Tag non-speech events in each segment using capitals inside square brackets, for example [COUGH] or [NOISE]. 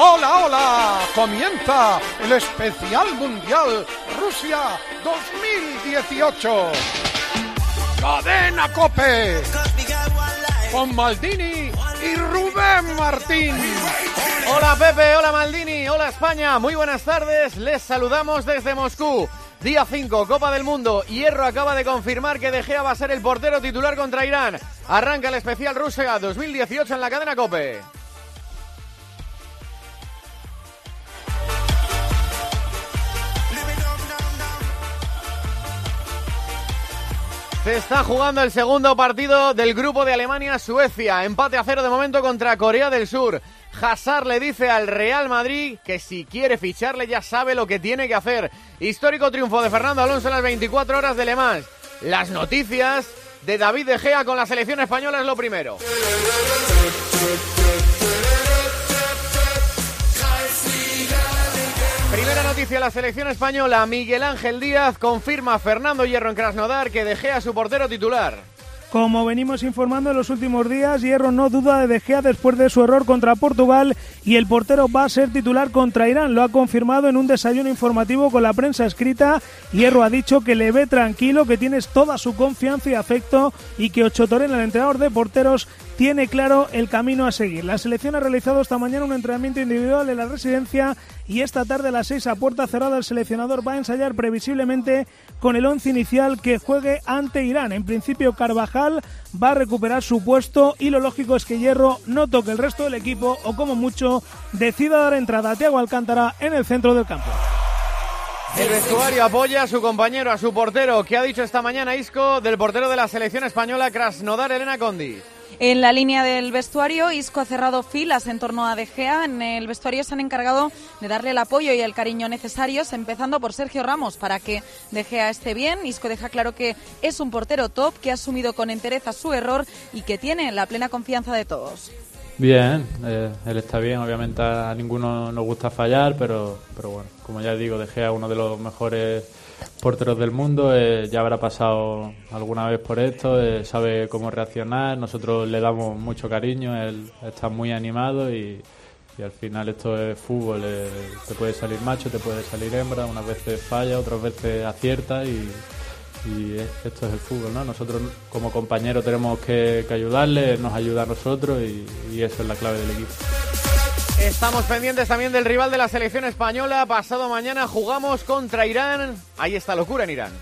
Hola, hola. Comienza el especial mundial Rusia 2018. Cadena Cope. Con Maldini y Rubén Martín. Hola Pepe, hola Maldini, hola España. Muy buenas tardes. Les saludamos desde Moscú. Día 5, Copa del Mundo. Hierro acaba de confirmar que De Gea va a ser el portero titular contra Irán. Arranca el especial Rusia 2018 en la cadena Cope. Se está jugando el segundo partido del grupo de Alemania-Suecia. Empate a cero de momento contra Corea del Sur. Hazard le dice al Real Madrid que si quiere ficharle ya sabe lo que tiene que hacer. Histórico triunfo de Fernando Alonso en las 24 horas de Le Mans. Las noticias de David De Gea con la selección española es lo primero. Primera noticia, la selección española. Miguel Ángel Díaz confirma a Fernando Hierro en Krasnodar que De Gea su portero titular. Como venimos informando en los últimos días, Hierro no duda de De Gea después de su error contra Portugal y el portero va a ser titular contra Irán. Lo ha confirmado en un desayuno informativo con la prensa escrita. Hierro ha dicho que le ve tranquilo, que tienes toda su confianza y afecto y que Ocho Torén, el entrenador de porteros, tiene claro el camino a seguir. La selección ha realizado esta mañana un entrenamiento individual en la residencia y esta tarde a las 6 a puerta cerrada el seleccionador va a ensayar previsiblemente con el once inicial que juegue ante Irán. En principio Carvajal va a recuperar su puesto y lo lógico es que Hierro no toque el resto del equipo o como mucho decida dar entrada a Thiago Alcántara en el centro del campo. El vestuario apoya a su compañero, a su portero, que ha dicho esta mañana Isco del portero de la selección española Krasnodar, Elena Condi. En la línea del vestuario, Isco ha cerrado filas en torno a De Gea. En el vestuario se han encargado de darle el apoyo y el cariño necesarios, empezando por Sergio Ramos, para que De Gea esté bien. Isco deja claro que es un portero top, que ha asumido con entereza su error y que tiene la plena confianza de todos. Bien, eh, él está bien, obviamente a ninguno nos gusta fallar, pero, pero bueno, como ya digo, De Gea uno de los mejores porteros del mundo, eh, ya habrá pasado alguna vez por esto, eh, sabe cómo reaccionar, nosotros le damos mucho cariño, él está muy animado y, al final esto es fútbol, eh, te puede salir macho, te puede salir hembra, unas veces falla, otras veces acierta y, esto es el fútbol, ¿no? Nosotros como compañeros tenemos que, ayudarle, nos ayuda a nosotros y, y eso es la clave del equipo. Estamos pendientes también del rival de la selección española. Pasado mañana jugamos contra Irán. Ahí está locura en Irán.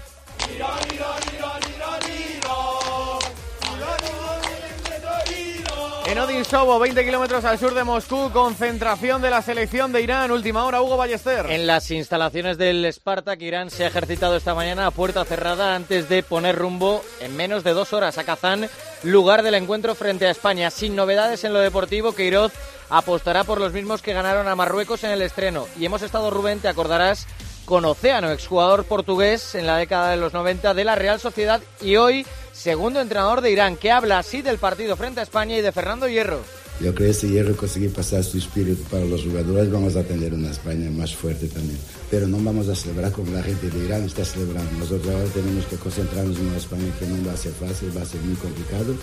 En Odinsovo, 20 kilómetros al sur de Moscú, concentración de la selección de Irán. Última hora, Hugo Ballester. En las instalaciones del Spartak, Irán se ha ejercitado esta mañana a puerta cerrada antes de poner rumbo en menos de dos horas a Kazán, lugar del encuentro frente a España. Sin novedades en lo deportivo, Queiroz apostará por los mismos que ganaron a Marruecos en el estreno. Y hemos estado, Rubén, te acordarás, con Océano, exjugador portugués en la década de los 90 de la Real Sociedad y hoy segundo entrenador de Irán, que habla así del partido frente a España y de Fernando Hierro. Yo creo que si Hierro conseguir pasar su espíritu para los jugadores, vamos a tener una España más fuerte también. Pero no vamos a celebrar como la gente de Irán está celebrando. Nosotros ahora tenemos que concentrarnos en una España que no va a ser fácil, va a ser muy complicado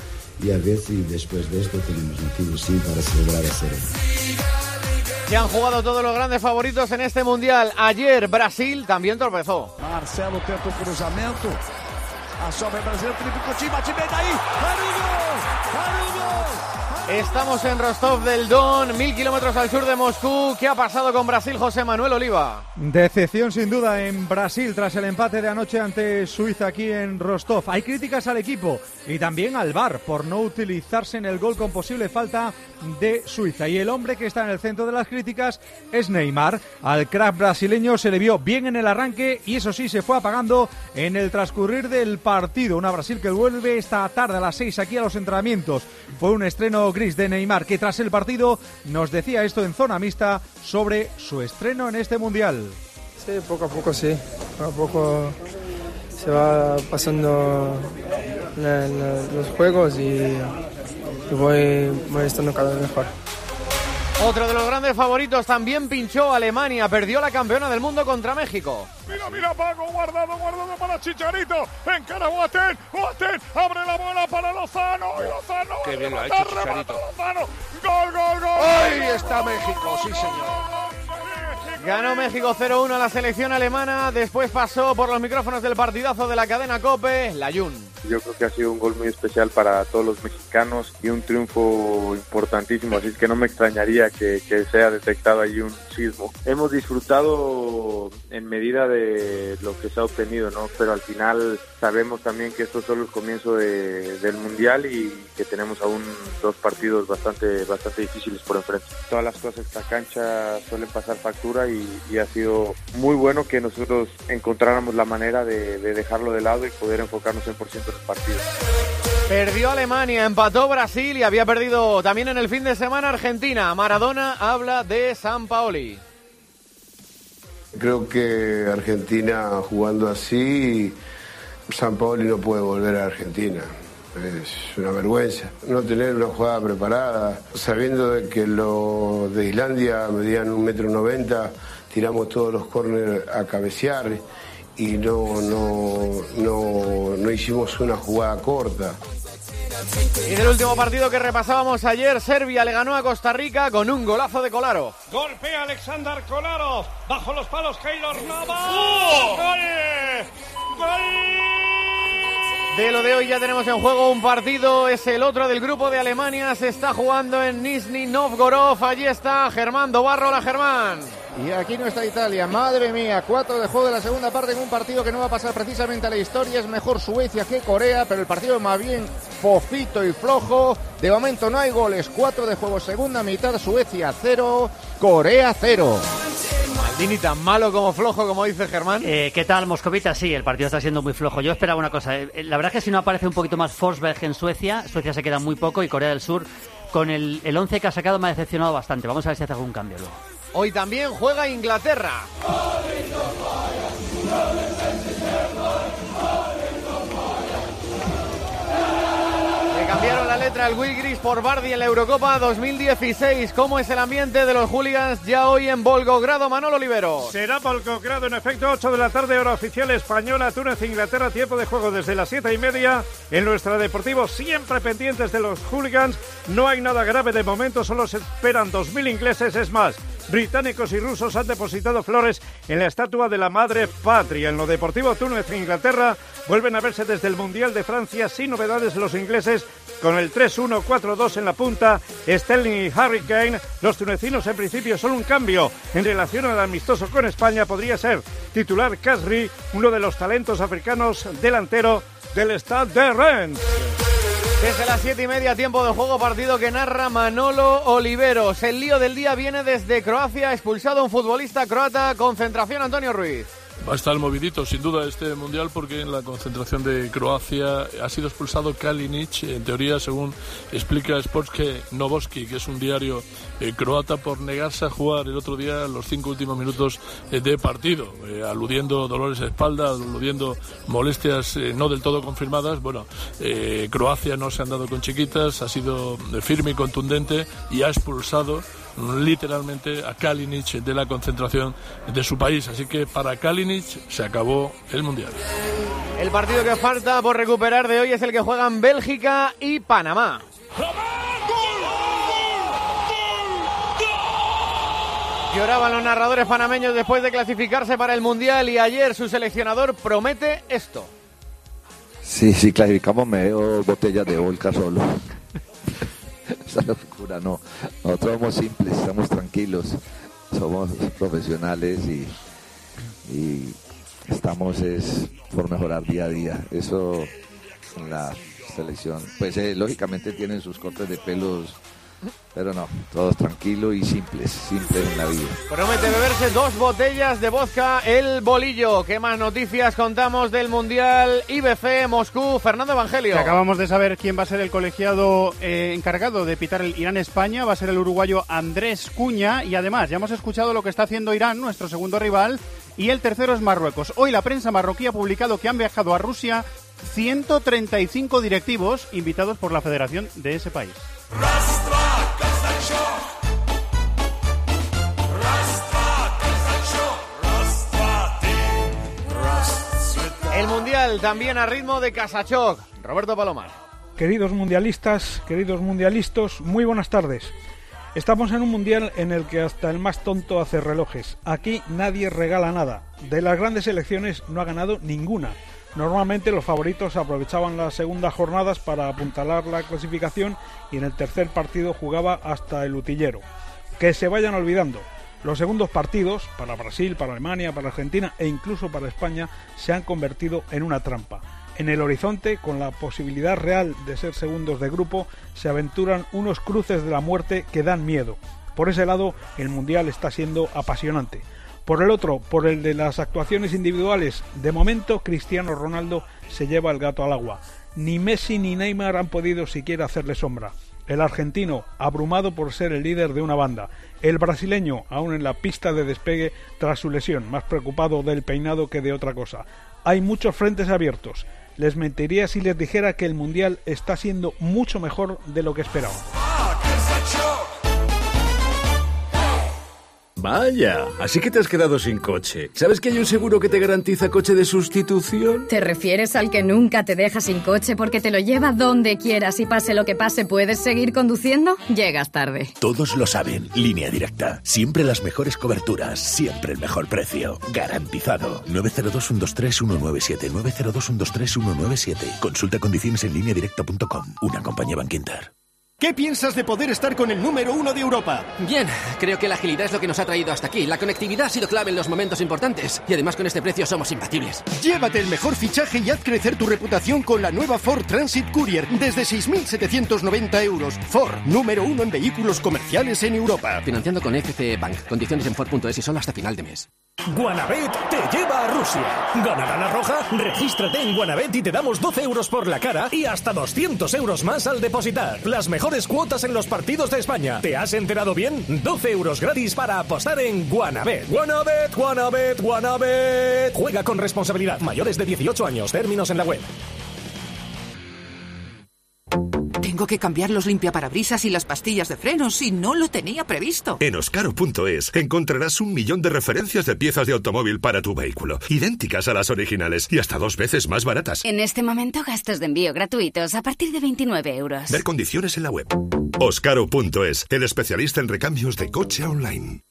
y a ver si después de esto tenemos motivos sí para celebrar a cero. Se han jugado todos los grandes favoritos en este mundial. Ayer Brasil también tropezó. Marcelo tenta o cruzamento. A sobra brasileiro, Felipe Coutinho bate bem daí. Carudo! Estamos en Rostov del Don, mil kilómetros al sur de Moscú. ¿Qué ha pasado con Brasil, José Manuel Oliva? Decepción sin duda en Brasil tras el empate de anoche ante Suiza aquí en Rostov. Hay críticas al equipo y también al VAR por no utilizarse en el gol con posible falta de Suiza. Y el hombre que está en el centro de las críticas es Neymar. Al crack brasileño se le vio bien en el arranque y eso sí se fue apagando en el transcurrir del partido. Una Brasil que vuelve esta tarde a las seis aquí a los entrenamientos. Fue un estreno gris de Neymar que tras el partido nos decía esto en zona mixta sobre su estreno en este mundial. Sí, poco a poco sí. Poco a poco se va pasando los juegos y, y voy, voy estando cada vez mejor. Otro de los grandes favoritos también pinchó Alemania, perdió la campeona del mundo contra México. Mira, mira, Paco, guardado, guardado para Chicharito. Encara Boateng, Boateng, abre la bola para Lozano. Y Lozano, Qué bien lo ha hecho Chicharito. Lozano. Gol, gol, gol. Hoy gol, está México, sí señor. Ganó México 0-1 a la selección alemana, después pasó por los micrófonos del partidazo de la cadena Cope, la Jun. Yo creo que ha sido un gol muy especial para todos los mexicanos y un triunfo importantísimo, así que no me extrañaría que, sea detectado allí un Hemos disfrutado en medida de lo que se ha obtenido, ¿no? Pero al final sabemos también que esto es solo el comienzo de, del Mundial y que tenemos aún dos partidos bastante, bastante difíciles por enfrente. Todas las cosas esta cancha suelen pasar factura y, y ha sido muy bueno que nosotros encontráramos la manera de, de dejarlo de lado y poder enfocarnos 100% en el partido. Perdió Alemania, empató Brasil y había perdido también en el fin de semana Argentina. Maradona habla de San Paoli. Creo que Argentina jugando así, San Paoli no puede volver a Argentina. Es una vergüenza no tener una jugada preparada, sabiendo que los de Islandia medían un metro noventa, tiramos todos los córneres a cabecear y no, no, no, no hicimos una jugada corta. Y del último partido que repasábamos ayer, Serbia le ganó a Costa Rica con un golazo de Colaro. Golpea Alexander Kolarov. Bajo los palos, Keylor Navas. ¡Oh! ¡Gol! ¡Gol! De lo de hoy ya tenemos en juego un partido, es el otro del grupo de Alemania, se está jugando en Nizhny Novgorod, allí está Germán Dobarro, la Germán. Y aquí no está Italia, madre mía, cuatro de juego de la segunda parte en un partido que no va a pasar precisamente a la historia, es mejor Suecia que Corea, pero el partido es más bien fofito y flojo, de momento no hay goles, cuatro de juego segunda mitad, Suecia cero, Corea cero. Maldini tan malo como flojo, como dice Germán. Eh, ¿Qué tal, Moscovita? Sí, el partido está siendo muy flojo. Yo esperaba una cosa. eh, La verdad es que si no aparece un poquito más Forsberg en Suecia, Suecia se queda muy poco y Corea del Sur, con el, el 11 que ha sacado, me ha decepcionado bastante. Vamos a ver si hace algún cambio luego. Hoy también juega Inglaterra. Le cambiaron la letra al Will Gris por Bardi en la Eurocopa 2016. ¿Cómo es el ambiente de los hooligans ya hoy en Volgogrado, Manolo Olivero? Será Volgogrado, en efecto, 8 de la tarde, hora oficial española, Túnez, Inglaterra, tiempo de juego desde las 7 y media. En nuestra Deportivo, siempre pendientes de los hooligans. No hay nada grave de momento, solo se esperan 2.000 ingleses, es más. Británicos y rusos han depositado flores en la estatua de la madre patria. En lo deportivo, Túnez e Inglaterra vuelven a verse desde el Mundial de Francia sin novedades los ingleses con el 3-1-4-2 en la punta. Sterling y Harry Kane, los tunecinos en principio son un cambio en relación al amistoso con España. Podría ser titular Kasri, uno de los talentos africanos delantero del Stade de Rennes. Desde las siete y media, tiempo de juego, partido que narra Manolo Oliveros. El lío del día viene desde Croacia, expulsado un futbolista croata, concentración Antonio Ruiz. Va a estar movidito, sin duda, este mundial porque en la concentración de Croacia ha sido expulsado Kalinic, en teoría, según explica Sportske Novosti, que es un diario eh, croata, por negarse a jugar el otro día los cinco últimos minutos eh, de partido, eh, aludiendo dolores de espalda, aludiendo molestias eh, no del todo confirmadas. Bueno, Croacia no se han dado con chiquitas, ha sido firme y contundente y ha expulsado literalmente a Kalinic de la concentración de su país. Así que para Kalinic se acabó el Mundial. El partido que falta por recuperar de hoy es el que juegan Bélgica y Panamá. Lloraban los narradores panameños después de clasificarse para el Mundial y ayer su seleccionador promete esto. Sí, si clasificamos me veo botellas de volca solo. [LAUGHS] Esa locura, no. Nosotros somos simples, estamos tranquilos, somos profesionales y, y estamos es por mejorar día a día. Eso en la selección, pues eh, lógicamente tienen sus cortes de pelos, pero no, todos tranquilos y simples, simples en la vida. Promete beberse dos botellas de vodka el bolillo. ¿Qué más noticias contamos del Mundial IBC Moscú? Fernando Evangelio. Que acabamos de saber quién va a ser el colegiado eh, encargado de pitar el Irán-España. Va a ser el uruguayo Andrés Cuña. Y además, ya hemos escuchado lo que está haciendo Irán, nuestro segundo rival. Y el tercero es Marruecos. Hoy la prensa marroquí ha publicado que han viajado a Rusia 135 directivos invitados por la federación de ese país. El Mundial también a ritmo de Casachoc. Roberto Palomar. Queridos mundialistas, queridos mundialistas, muy buenas tardes. Estamos en un mundial en el que hasta el más tonto hace relojes. Aquí nadie regala nada. De las grandes selecciones no ha ganado ninguna. Normalmente los favoritos aprovechaban las segundas jornadas para apuntalar la clasificación y en el tercer partido jugaba hasta el utillero. Que se vayan olvidando. Los segundos partidos, para Brasil, para Alemania, para Argentina e incluso para España, se han convertido en una trampa. En el horizonte, con la posibilidad real de ser segundos de grupo, se aventuran unos cruces de la muerte que dan miedo. Por ese lado, el Mundial está siendo apasionante. Por el otro, por el de las actuaciones individuales, de momento Cristiano Ronaldo se lleva el gato al agua. Ni Messi ni Neymar han podido siquiera hacerle sombra. El argentino, abrumado por ser el líder de una banda. El brasileño, aún en la pista de despegue tras su lesión, más preocupado del peinado que de otra cosa. Hay muchos frentes abiertos. Les mentiría si les dijera que el Mundial está siendo mucho mejor de lo que esperaban. Vaya, así que te has quedado sin coche. ¿Sabes que hay un seguro que te garantiza coche de sustitución? ¿Te refieres al que nunca te deja sin coche porque te lo lleva donde quieras y pase lo que pase puedes seguir conduciendo? Llegas tarde. Todos lo saben. Línea directa. Siempre las mejores coberturas. Siempre el mejor precio. Garantizado. 902-123-197. 902-123-197. Consulta condiciones en directa.com. Una compañía Banquinter. ¿Qué piensas de poder estar con el número uno de Europa? Bien, creo que la agilidad es lo que nos ha traído hasta aquí. La conectividad ha sido clave en los momentos importantes. Y además con este precio somos imbatibles. Llévate el mejor fichaje y haz crecer tu reputación con la nueva Ford Transit Courier desde 6.790 euros. Ford, número uno en vehículos comerciales en Europa. Financiando con FCE Bank. Condiciones en Ford.es y solo hasta final de mes. Guanabet te lleva a Rusia. ¿Ganará la roja? Regístrate en Guanabet y te damos 12 euros por la cara y hasta 200 euros más al depositar. Las mejores cuotas en los partidos de España. ¿Te has enterado bien? 12 euros gratis para apostar en Guanabet. Guanabet, Guanabet, Guanabet. Juega con responsabilidad. Mayores de 18 años. Términos en la web. Tengo que cambiar los limpiaparabrisas y las pastillas de frenos y no lo tenía previsto. En oscaro.es encontrarás un millón de referencias de piezas de automóvil para tu vehículo, idénticas a las originales y hasta dos veces más baratas. En este momento gastos de envío gratuitos a partir de 29 euros. Ver condiciones en la web. Oscaro.es, el especialista en recambios de coche online.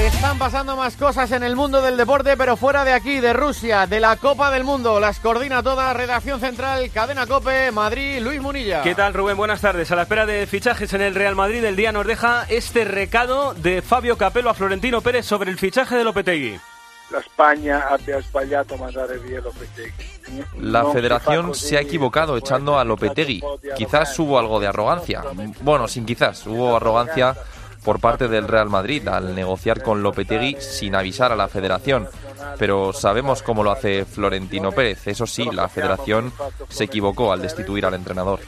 Están pasando más cosas en el mundo del deporte, pero fuera de aquí, de Rusia, de la Copa del Mundo. Las coordina toda Redacción Central, Cadena Cope, Madrid, Luis Munilla. ¿Qué tal, Rubén? Buenas tardes. A la espera de fichajes en el Real Madrid, el día nos deja este recado de Fabio Capello a Florentino Pérez sobre el fichaje de Lopetegui. La España abbia sbagliato mandare via Lopetegui. La federación se ha equivocado echando a Lopetegui. Quizás hubo algo de arrogancia. Bueno, sin quizás, hubo arrogancia por parte del Real Madrid al negociar con Lopetegui sin avisar a la federación. Pero sabemos cómo lo hace Florentino Pérez. Eso sí, la federación se equivocó al destituir al entrenador.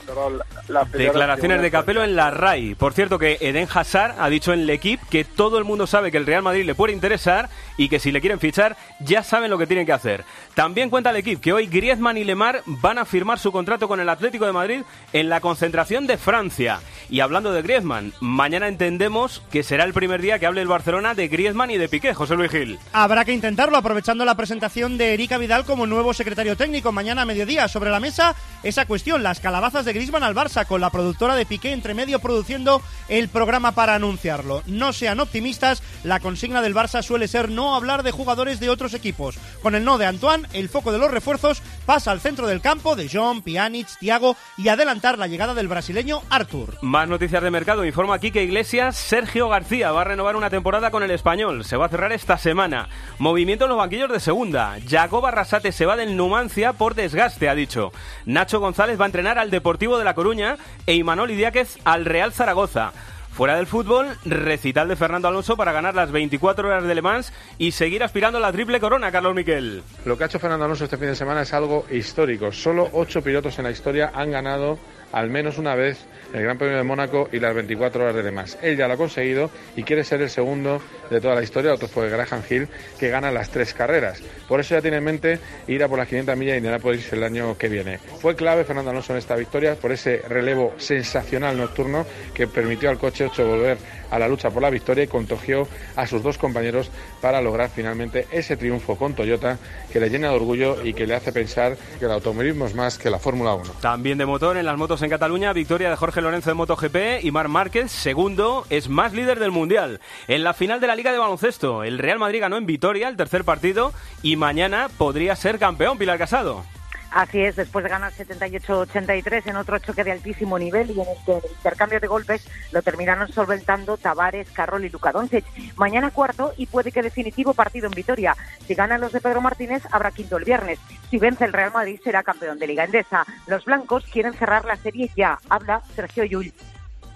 Declaraciones de Capello en la RAI. Por cierto que Eden Hazard ha dicho en el equipo que todo el mundo sabe que el Real Madrid le puede interesar y que si le quieren fichar ya saben lo que tienen que hacer. También cuenta el equipo que hoy Griezmann y Lemar van a firmar su contrato con el Atlético de Madrid en la concentración de Francia. Y hablando de Griezmann, mañana entendemos que será el primer día que hable el Barcelona de Griezmann y de Piqué, José Luis Gil. Habrá que intentarlo aprovechando la presentación de Erika Vidal como nuevo secretario técnico mañana a mediodía. Sobre la mesa esa cuestión, las calabazas de Griezmann al Barça con la productora de Piqué entre medio produciendo el programa para anunciarlo. No sean optimistas, la consigna del Barça suele ser no hablar de jugadores de otros equipos. Con el no de Antoine, el foco de los refuerzos pasa al centro del campo de John, Pjanic, Thiago y adelantar la llegada del brasileño Artur. Más noticias de mercado. Informa aquí que Iglesias, Sergio García va a renovar una temporada con el español. Se va a cerrar esta semana. Movimiento en los banquillos de segunda. Jacob Arrasate se va del Numancia por desgaste, ha dicho. Nacho González va a entrenar al Deportivo de La Coruña e Imanol Idiáquez al Real Zaragoza. Fuera del fútbol, recital de Fernando Alonso para ganar las 24 horas de Le Mans y seguir aspirando a la triple corona, Carlos Miquel. Lo que ha hecho Fernando Alonso este fin de semana es algo histórico. Solo ocho pilotos en la historia han ganado al menos una vez el Gran Premio de Mónaco y las 24 horas de Le Mans. Él ya lo ha conseguido y quiere ser el segundo de toda la historia. Otro fue Graham Hill, que gana las tres carreras. Por eso ya tiene en mente ir a por las 500 millas de Indianápolis el año que viene. Fue clave Fernando Alonso en esta victoria por ese relevo sensacional nocturno que permitió al coche 8 volver a la lucha por la victoria y contagió a sus dos compañeros para lograr finalmente ese triunfo con Toyota que le llena de orgullo y que le hace pensar que el automovilismo es más que la Fórmula 1. También de motor en las motos en Cataluña, victoria de Jorge Lorenzo de MotoGP y Mar Márquez, segundo, es más líder del Mundial. En la final de la Liga de Baloncesto, el Real Madrid ganó en Vitoria el tercer partido y mañana podría ser campeón Pilar Casado. Así es, después de ganar 78-83 en otro choque de altísimo nivel y en este intercambio de golpes lo terminaron solventando Tavares, Carroll y Luka Doncic. Mañana cuarto y puede que definitivo partido en Vitoria. Si ganan los de Pedro Martínez, habrá quinto el viernes. Si vence el Real Madrid, será campeón de Liga Endesa. Los blancos quieren cerrar la serie ya. Habla Sergio Llull.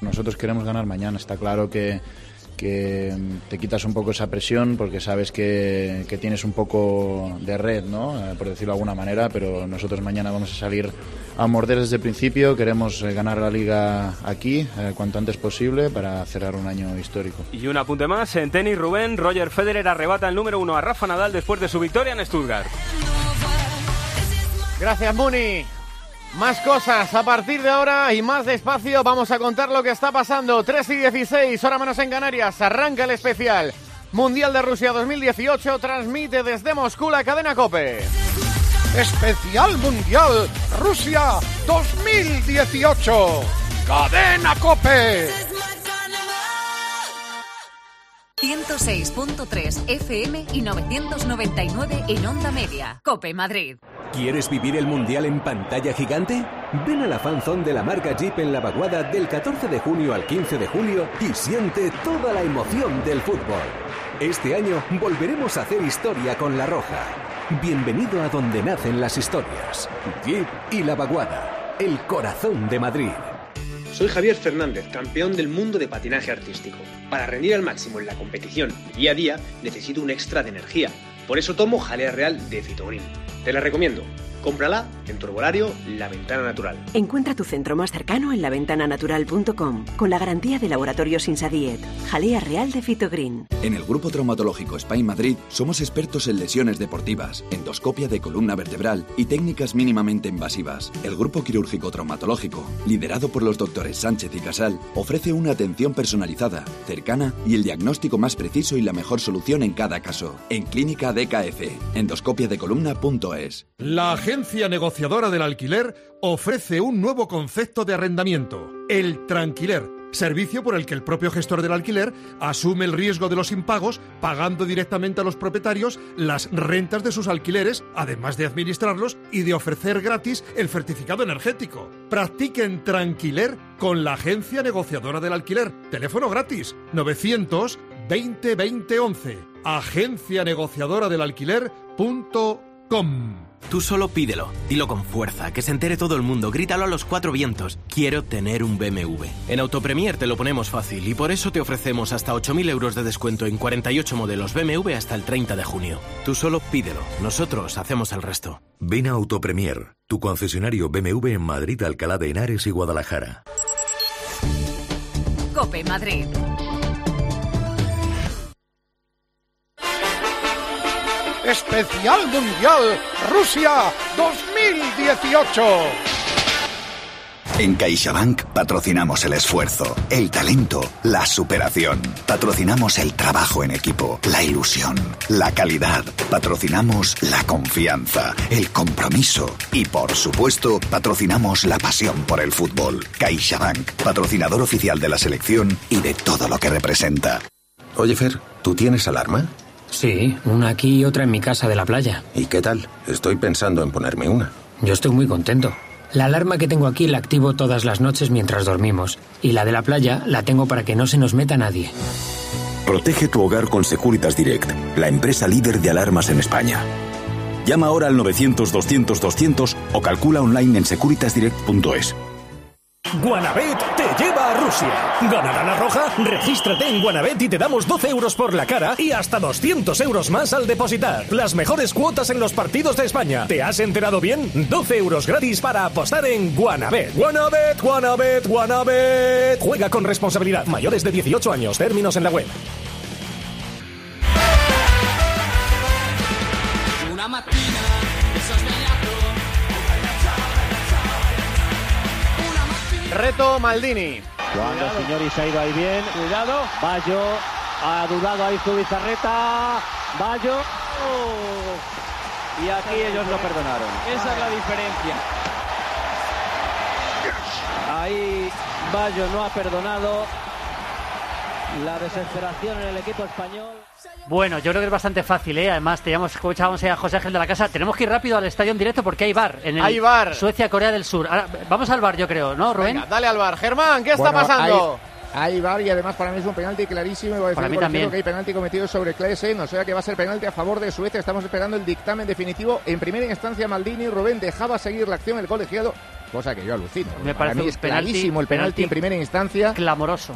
Nosotros queremos ganar mañana. Está claro que que te quitas un poco esa presión porque sabes que, que tienes un poco de red, ¿no? Eh, por decirlo de alguna manera, pero nosotros mañana vamos a salir a morder desde el principio, queremos eh, ganar la liga aquí eh, cuanto antes posible para cerrar un año histórico. Y un apunte más, en tenis Rubén, Roger Federer arrebata el número uno a Rafa Nadal después de su victoria en Stuttgart. Gracias, Muni. Más cosas a partir de ahora y más despacio vamos a contar lo que está pasando. 3 y 16, hora menos en Canarias, arranca el especial. Mundial de Rusia 2018 transmite desde Moscú la cadena Cope. Especial Mundial Rusia 2018. Cadena Cope. 106.3 FM y 999 en onda media. Cope Madrid. ¿Quieres vivir el Mundial en pantalla gigante? Ven a la fanzone de la marca Jeep en La Vaguada del 14 de junio al 15 de julio y siente toda la emoción del fútbol. Este año volveremos a hacer historia con La Roja. Bienvenido a donde nacen las historias. Jeep y La Vaguada, el corazón de Madrid. Soy Javier Fernández, campeón del mundo de patinaje artístico. Para rendir al máximo en la competición día a día necesito un extra de energía. Por eso tomo jalea real de Fitogreen. Te la recomiendo. Cómprala en tu herbolario La Ventana Natural. Encuentra tu centro más cercano en laventananatural.com con la garantía de Laboratorios Insadiet. Jalea real de Fitogreen. En el Grupo Traumatológico Spain Madrid somos expertos en lesiones deportivas, endoscopia de columna vertebral y técnicas mínimamente invasivas. El Grupo Quirúrgico Traumatológico, liderado por los doctores Sánchez y Casal, ofrece una atención personalizada, cercana y el diagnóstico más preciso y la mejor solución en cada caso. En Clínica DKF, endoscopiadecolumna.es. La agencia negociadora del alquiler ofrece un nuevo concepto de arrendamiento, el tranquiler, servicio por el que el propio gestor del alquiler asume el riesgo de los impagos pagando directamente a los propietarios las rentas de sus alquileres, además de administrarlos y de ofrecer gratis el certificado energético. Practiquen tranquiler con la agencia negociadora del alquiler. Teléfono gratis 900 20 20 11. Agencia negociadora del Tú solo pídelo, dilo con fuerza, que se entere todo el mundo, grítalo a los cuatro vientos. Quiero tener un BMW. En Autopremier te lo ponemos fácil y por eso te ofrecemos hasta 8.000 euros de descuento en 48 modelos BMW hasta el 30 de junio. Tú solo pídelo, nosotros hacemos el resto. Ven a Autopremier, tu concesionario BMW en Madrid, Alcalá de Henares y Guadalajara. Cope Madrid. Especial Mundial Rusia 2018. En CaixaBank patrocinamos el esfuerzo, el talento, la superación. Patrocinamos el trabajo en equipo, la ilusión, la calidad. Patrocinamos la confianza, el compromiso y, por supuesto, patrocinamos la pasión por el fútbol. CaixaBank, patrocinador oficial de la selección y de todo lo que representa. Oye, Fer, ¿tú tienes alarma? Sí, una aquí y otra en mi casa de la playa. ¿Y qué tal? Estoy pensando en ponerme una. Yo estoy muy contento. La alarma que tengo aquí la activo todas las noches mientras dormimos. Y la de la playa la tengo para que no se nos meta nadie. Protege tu hogar con Securitas Direct, la empresa líder de alarmas en España. Llama ahora al 900-200-200 o calcula online en securitasdirect.es. Guanabet Rusia. ¿Ganará la roja? Regístrate en Guanabet y te damos 12 euros por la cara y hasta 200 euros más al depositar. Las mejores cuotas en los partidos de España. ¿Te has enterado bien? 12 euros gratis para apostar en Guanabet. Guanabet, Guanabet, Guanabet. Juega con responsabilidad. Mayores de 18 años. Términos en la web. Una Reto Maldini. Cuando Signori se ha ido ahí bien. Cuidado. Bayo ha dudado ahí su bizarreta. Bayo. Y aquí ellos lo perdonaron. Esa es la diferencia. Bayo no ha perdonado la desesperación en el equipo español. Bueno, yo creo que es bastante fácil, ¿eh? Además, teníamos, escuchábamos a José Ángel de la Casa. Tenemos que ir rápido al estadio en directo porque hay bar. En el Hay VAR. Suecia-Corea del Sur. Ahora, vamos al bar, yo creo, ¿no, Rubén? Venga, dale al bar. Germán, ¿qué está pasando? Hay, hay VAR y además para mí es un penalti clarísimo. y Voy a Para decir, mí por también. ejemplo, que hay penalti cometido sobre Klesen, o sea que va a ser penalti a favor de Suecia. Estamos esperando el dictamen definitivo. En primera instancia, Maldini Rubén dejaba seguir la acción el colegiado, cosa que yo alucino. Me para parece mí es penalti- clarísimo el penalti, penalti en primera instancia. Clamoroso.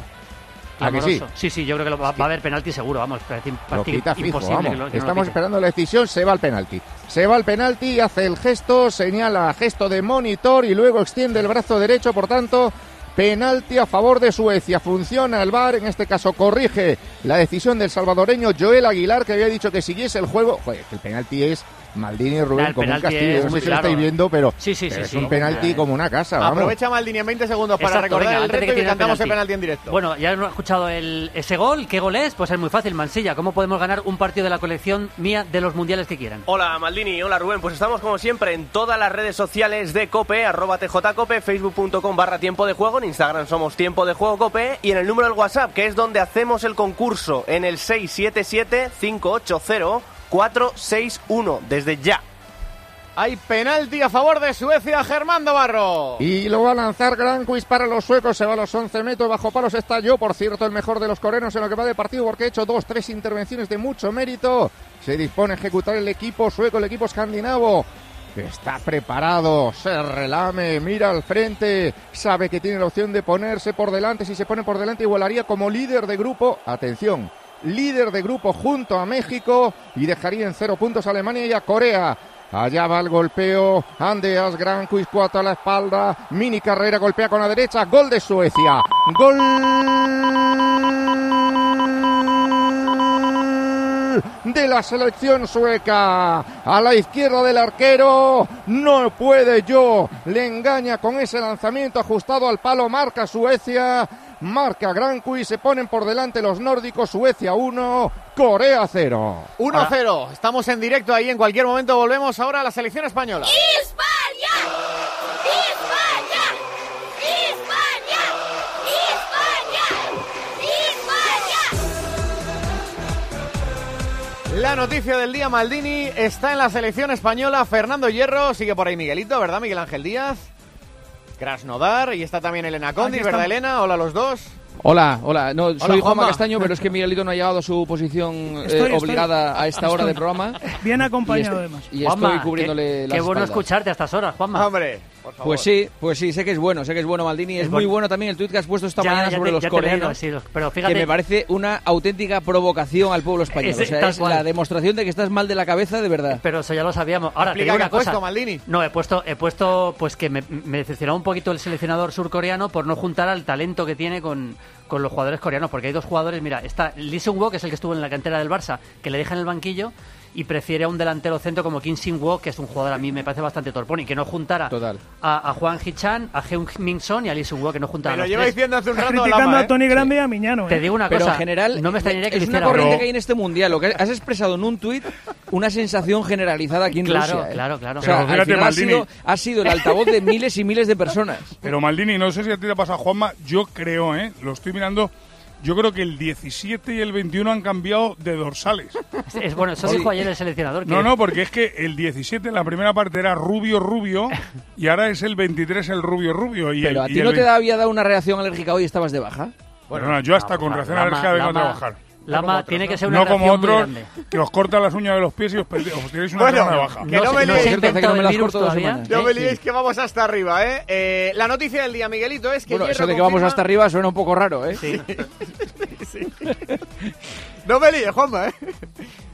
¿A que sí? Clamoroso. Sí, sí, yo creo que lo va, va a haber penalti seguro, vamos. Parece, quita fijo, imposible vamos. que lo- que Estamos esperando la decisión, se va al penalti. Se va al penalti, hace el gesto, señala gesto de monitor y luego extiende el brazo derecho, por tanto, penalti a favor de Suecia. Funciona el VAR, en este caso corrige la decisión del salvadoreño Joel Aguilar, que había dicho que siguiese el juego. Joder, que el penalti es Maldini y Rubén como un penalti castillo. es No sé si lo estáis viendo, pero, Sí, sí, pero sí, es sí. un penalti como una casa, vamos. Aprovecha Maldini en 20 segundos para Exacto, recordar venga, el reto y tire cantamos el penalti en directo. Bueno, ya hemos escuchado el, ese gol. ¿Qué gol es? Pues es muy fácil, Mansilla. ¿Cómo podemos ganar un partido de la colección mía de los mundiales que quieran? Hola Maldini, hola Rubén, pues estamos como siempre en todas las redes sociales de Cope, arroba TJCope, facebook.com barra tiempo de juego, en Instagram somos tiempo de juego Cope y en el número del WhatsApp, que es donde hacemos el concurso, en el 677-580-461, desde ya. Hay penalti a favor de Suecia, Germán Navarro. Y lo va a lanzar Gran Quiz para los suecos. Se va a los 11 metros. Bajo palos está yo, por cierto, el mejor de los coreanos en lo que va de partido porque ha hecho dos, tres intervenciones de mucho mérito. Se dispone a ejecutar el equipo sueco, el equipo escandinavo. Está preparado, se relame, mira al frente, sabe que tiene la opción de ponerse por delante. Si se pone por delante, igualaría como líder de grupo. Atención, líder de grupo junto a México y dejaría en cero puntos a Alemania y a Corea. Allá va el golpeo. Andeas, Gran Quiz, cuatro a la espalda. Mini carrera, golpea con la derecha. Gol de Suecia. Gol de la selección sueca. A la izquierda del arquero. No puede yo. Le engaña con ese lanzamiento ajustado al palo. Marca Suecia. Marca Gran Quiz. Se ponen por delante los nórdicos. Suecia 1. Corea 0. 1-0. Estamos en directo ahí. En cualquier momento volvemos ahora a la selección española. ¡España! ¡España! ¡España! ¡España! ¡España! La noticia del día Maldini está en la selección española. Fernando Hierro sigue por ahí Miguelito, ¿verdad? Miguel Ángel Díaz. Krasnodar y está también Elena Condi, Aquí ¿verdad. Elena? Hola a los dos. Hola, hola. No, soy Juanma Juanma. Castaño, pero es que Miguelito no ha llegado a su posición eh, estoy- obligada a esta hora estoy del programa. Bien acompañado, Y además. Y Juanma, estoy cubriéndole qué, las qué bueno espaldas. escucharte a estas horas, Juanma. Hombre, por favor. Pues sí, pues sí, sé que es bueno, sé que es bueno Maldini. Es, Es muy bueno. bueno también el tuit que has puesto esta Ya, mañana ya sobre te- los coreanos. sí, los- pero fíjate- que me parece una auténtica provocación al pueblo español. Ese- o sea, es cual. la demostración de que estás mal de la cabeza de verdad. Pero eso ya lo sabíamos. Ahora, te digo una ha puesto, cosa. Maldini. No, he puesto, he puesto pues que me, me decepcionó un poquito el seleccionador surcoreano por no juntar al talento que tiene con, con los jugadores coreanos. Porque hay dos jugadores, mira, está Lee Seung-woo, que es el que estuvo en la cantera del Barça, que le deja en el banquillo y prefiere a un delantero centro como Kim Sin-woo, que es un jugador a mí me parece bastante torpón y que no juntara a, a Juan Hichan, a Heung Min Son y a Lee Seung-woo, que no juntara Pero a los lleva tres. diciendo hace un rato criticando Lama, a ¿eh? Tony Grande y a Miñano. Te ¿eh? digo una Pero cosa, en general, no me extrañaría que es una corriente que hay en este mundial. Lo que has expresado en un tuit, una sensación generalizada aquí en Claro, Rusia. ¿eh? claro, claro. O sea, Pero al final ha Maldini. sido, ha sido el altavoz de miles y miles de personas. Pero Maldini, no sé si a ti te pasa, Juanma, yo creo, ¿eh? Lo estoy mirando. Yo creo que el 17 y el 21 han cambiado de dorsales. Es, es- bueno, eso dijo ayer el seleccionador. Que No, no, porque es que el 17 en la primera parte era rubio, rubio, [LAUGHS] y ahora es el 23 el rubio, rubio. Y Pero el, a y ti el no te 20 había dado una reacción alérgica hoy y estabas de baja. Bueno, yo hasta con reacción alérgica vengo a trabajar. Lama tiene que ser una No como otros grande. que os cortan las uñas de los pies y os, perdéis- os tiráis una Bueno, baja. que no me liéis. No ¿eh? me Sí. liéis que vamos hasta arriba, ¿eh? Eh, La noticia del día, Miguelito, es que Bueno, eso de que vamos hasta arriba suena un poco raro, ¿eh? [LAUGHS] No me líes, Juanma, ¿eh?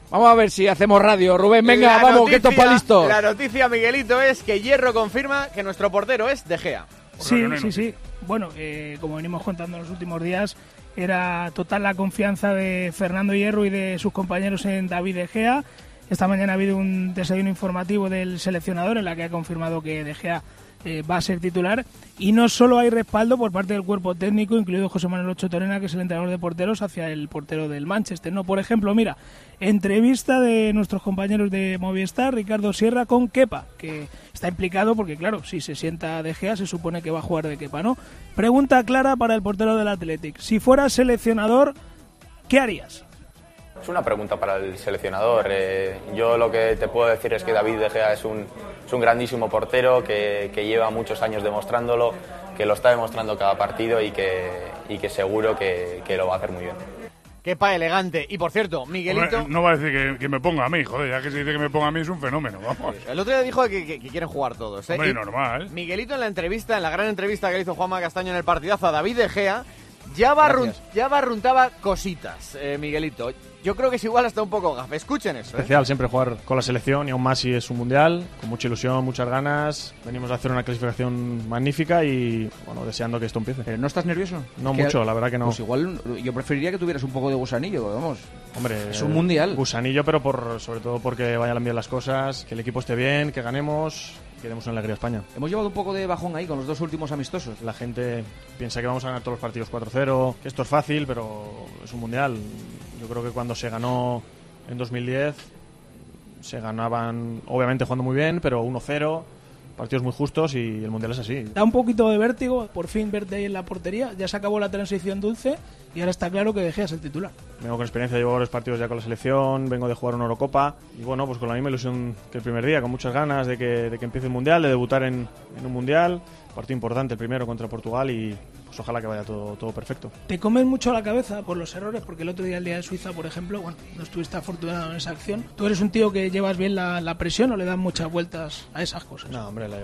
Vamos a ver si hacemos radio. Rubén, venga, La vamos, que esto noticia- está listo. La noticia, Miguelito, es que Hierro confirma que nuestro portero es De Gea. Sí, sí, sí. Bueno, eh, como venimos contando en los últimos días, era total la confianza de Fernando Hierro y de sus compañeros en David De Gea. Esta mañana ha habido un desayuno informativo del seleccionador en la que ha confirmado que De Gea eh, va a ser titular y no solo hay respaldo por parte del cuerpo técnico, incluido José Manuel Ocho Torena, que es el entrenador de porteros, hacia el portero del Manchester. No, por ejemplo, mira, entrevista de nuestros compañeros de Movistar, Ricardo Sierra con Kepa, que está implicado porque, claro, si se sienta De Gea, se supone que va a jugar de Kepa, ¿no? Pregunta clara para el portero del Athletic. Si fueras seleccionador, ¿qué harías? Es una pregunta para el seleccionador. Eh, yo lo que te puedo decir es que David De Gea es un, es un grandísimo portero que, que lleva muchos años demostrándolo, que lo está demostrando cada partido y que, y que seguro que, que lo va a hacer muy bien. Kepa elegante. Y por cierto, Miguelito. Hombre, no va a decir que, que me ponga a mí, joder, ya que se dice que me ponga a mí es un fenómeno, vamos. El otro día dijo que, que- que quieren jugar todos. ¿eh? Hombre, Y normal. Miguelito en la entrevista, en la gran entrevista que le hizo Juanma Castaño en el partidazo a David De Gea, ya, barrun- ya barruntaba cositas, eh, Miguelito. Yo creo que es igual hasta un poco gafe. Escuchen eso. ¿eh? especial siempre jugar con la selección y aún más si es un mundial, con mucha ilusión, muchas ganas. Venimos a hacer una clasificación magnífica y bueno, deseando que esto empiece. ¿Pero no estás nervioso? No Es que- mucho, la verdad que no. Pues igual yo preferiría que tuvieras un poco de gusanillo, vamos. Hombre, es un mundial. Gusanillo, pero por, sobre todo porque vayan bien las cosas, que el equipo esté bien, que ganemos, que demos una alegría a España. Hemos llevado un poco de bajón ahí con los dos últimos amistosos. La gente piensa que vamos a ganar todos los partidos 4-0, que esto es fácil, pero es un mundial. Yo creo que cuando se ganó en 2010 se ganaban, obviamente jugando muy bien, pero 1-0, partidos muy justos y el mundial es así. Da un poquito de vértigo por fin verte ahí en la portería. Ya se acabó la transición dulce y ahora está claro que De Gea es el titular. Vengo con experiencia, llevo varios partidos ya con la selección, vengo de jugar una Eurocopa y bueno, pues con la misma ilusión que el primer día, con muchas ganas de que, de que empiece el Mundial, de debutar en, en un Mundial, partido importante el primero contra Portugal y pues ojalá que vaya todo, todo perfecto. Te comen mucho la cabeza por los errores, porque el otro día, el día de Suiza, por ejemplo, bueno, no estuviste afortunado en esa acción. ¿Tú eres un tío que llevas bien la, la presión o le das muchas vueltas a esas cosas? No, hombre, la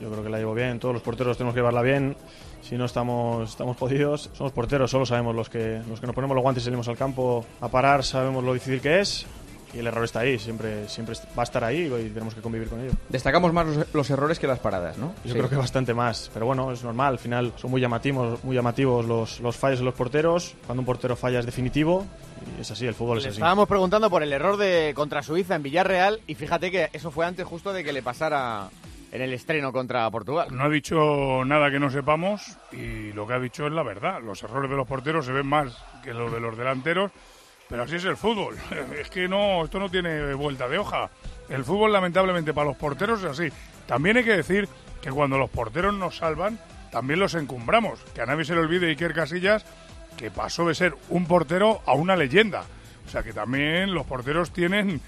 yo creo que la llevo bien, todos los porteros tenemos que llevarla bien, si no estamos, estamos jodidos, somos porteros, solo sabemos los que, los que nos ponemos los guantes y salimos al campo a parar, sabemos lo difícil que es y el error está ahí, siempre, siempre va a estar ahí y tenemos que convivir con ello. Destacamos más los, los errores que las paradas, ¿no? Yo Sí. creo que bastante más, pero bueno, es normal. Al final son muy llamativos, muy llamativos los, los fallos de los porteros. Cuando un portero falla es definitivo y es así, el fútbol es Le así. estábamos preguntando por el error de contra Suiza en Villarreal y fíjate que eso fue antes justo de que le pasara en el estreno contra Portugal. No ha dicho nada que no sepamos y lo que ha dicho es la verdad. Los errores de los porteros se ven más que los de los delanteros, pero así es el fútbol. [LAUGHS] Es que no, esto no tiene vuelta de hoja. El fútbol, lamentablemente, para los porteros es así. También hay que decir que cuando los porteros nos salvan, también los encumbramos. Que a nadie se le olvide Iker Casillas, que pasó de ser un portero a una leyenda. O sea que también los porteros tienen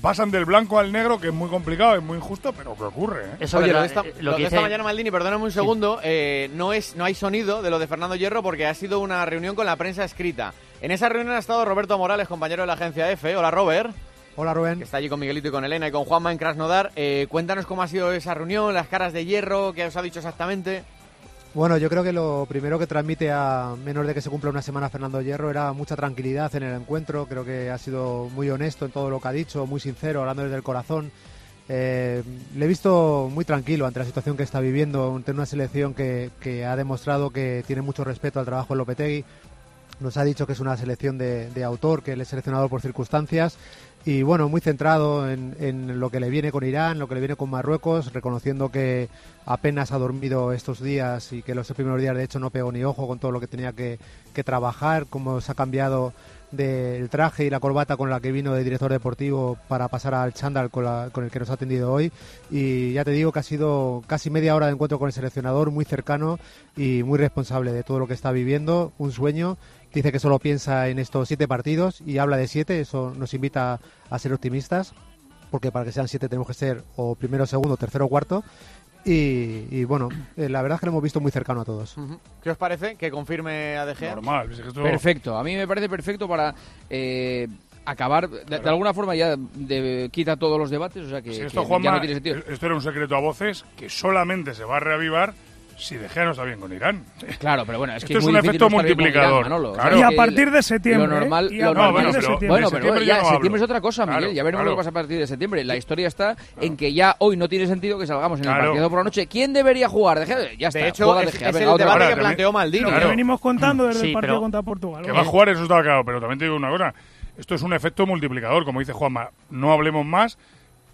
pasan del blanco al negro, que es muy complicado, es muy injusto, pero que ocurre. ¿eh? Eso Oye, lo de esta, lo de esta mañana, Maldini, perdóname un segundo, eh, no, es, no hay sonido de lo de Fernando Hierro porque ha sido una reunión con la prensa escrita. En esa reunión ha estado Roberto Morales, compañero de la agencia EFE. Hola, Robert. Hola, Rubén. Que está allí con Miguelito y con Elena y con Juanma en Krasnodar. Eh, cuéntanos cómo ha sido esa reunión, las caras de Hierro, qué os ha dicho exactamente. Bueno, yo creo que lo primero que transmite a menos de que se cumpla una semana Fernando Hierro era mucha tranquilidad en el encuentro. Creo que ha sido muy honesto en todo lo que ha dicho, muy sincero, hablando desde el corazón. Eh, le he visto muy tranquilo ante la situación que está viviendo, ante una selección que, que ha demostrado que tiene mucho respeto al trabajo de Lopetegui. Nos ha dicho que es una selección de, autor, que él es seleccionador por circunstancias y bueno, muy centrado en, lo que le viene con Irán, lo que le viene con Marruecos, reconociendo que apenas ha dormido estos días y que los primeros días de hecho no pegó ni ojo con todo lo que tenía que, trabajar, cómo se ha cambiado del traje y la corbata con la que vino de director deportivo para pasar al chándal con el que nos ha atendido hoy. Y ya te digo que ha sido casi media hora de encuentro con el seleccionador, muy cercano y muy responsable de todo lo que está viviendo, un sueño dice que solo piensa en estos siete partidos y habla de siete, eso nos invita a ser optimistas, porque para que sean siete tenemos que ser o primero, segundo, tercero o cuarto. Y, y bueno, eh, la verdad es que lo hemos visto muy cercano a todos. ¿Qué os parece que confirme a De Gea? Normal. Es que esto... Perfecto, a mí me parece perfecto para eh, acabar, de, de, alguna forma ya de, quita todos los debates, o sea que, si esto, que Juanma, ya no tiene sentido. Esto era un secreto a voces que solamente se va a reavivar si De Gea no está bien con Irán. Claro, pero bueno, es que Esto es, es muy un efecto no multiplicador. Irán, Manolo. Claro. Y a partir de septiembre. Lo normal, ¿eh? lo no, normal bueno, pero, septiembre. Bueno, pero septiembre ya, ya no septiembre es otra cosa, Miguel. Claro, ya veremos claro. lo que pasa a partir de septiembre. La historia está en que ya hoy no tiene sentido que salgamos en el Claro. partido por la noche. ¿Quién debería jugar? De Gea, ya está. De hecho, juega es, De Gea. es Venga, el debate que planteó Maldini. Lo que venimos contando desde Sí, el partido pero- contra Portugal. Que va a jugar, eso está claro, pero también te digo una cosa. esto es un efecto multiplicador, como dice Juanma. No hablemos más,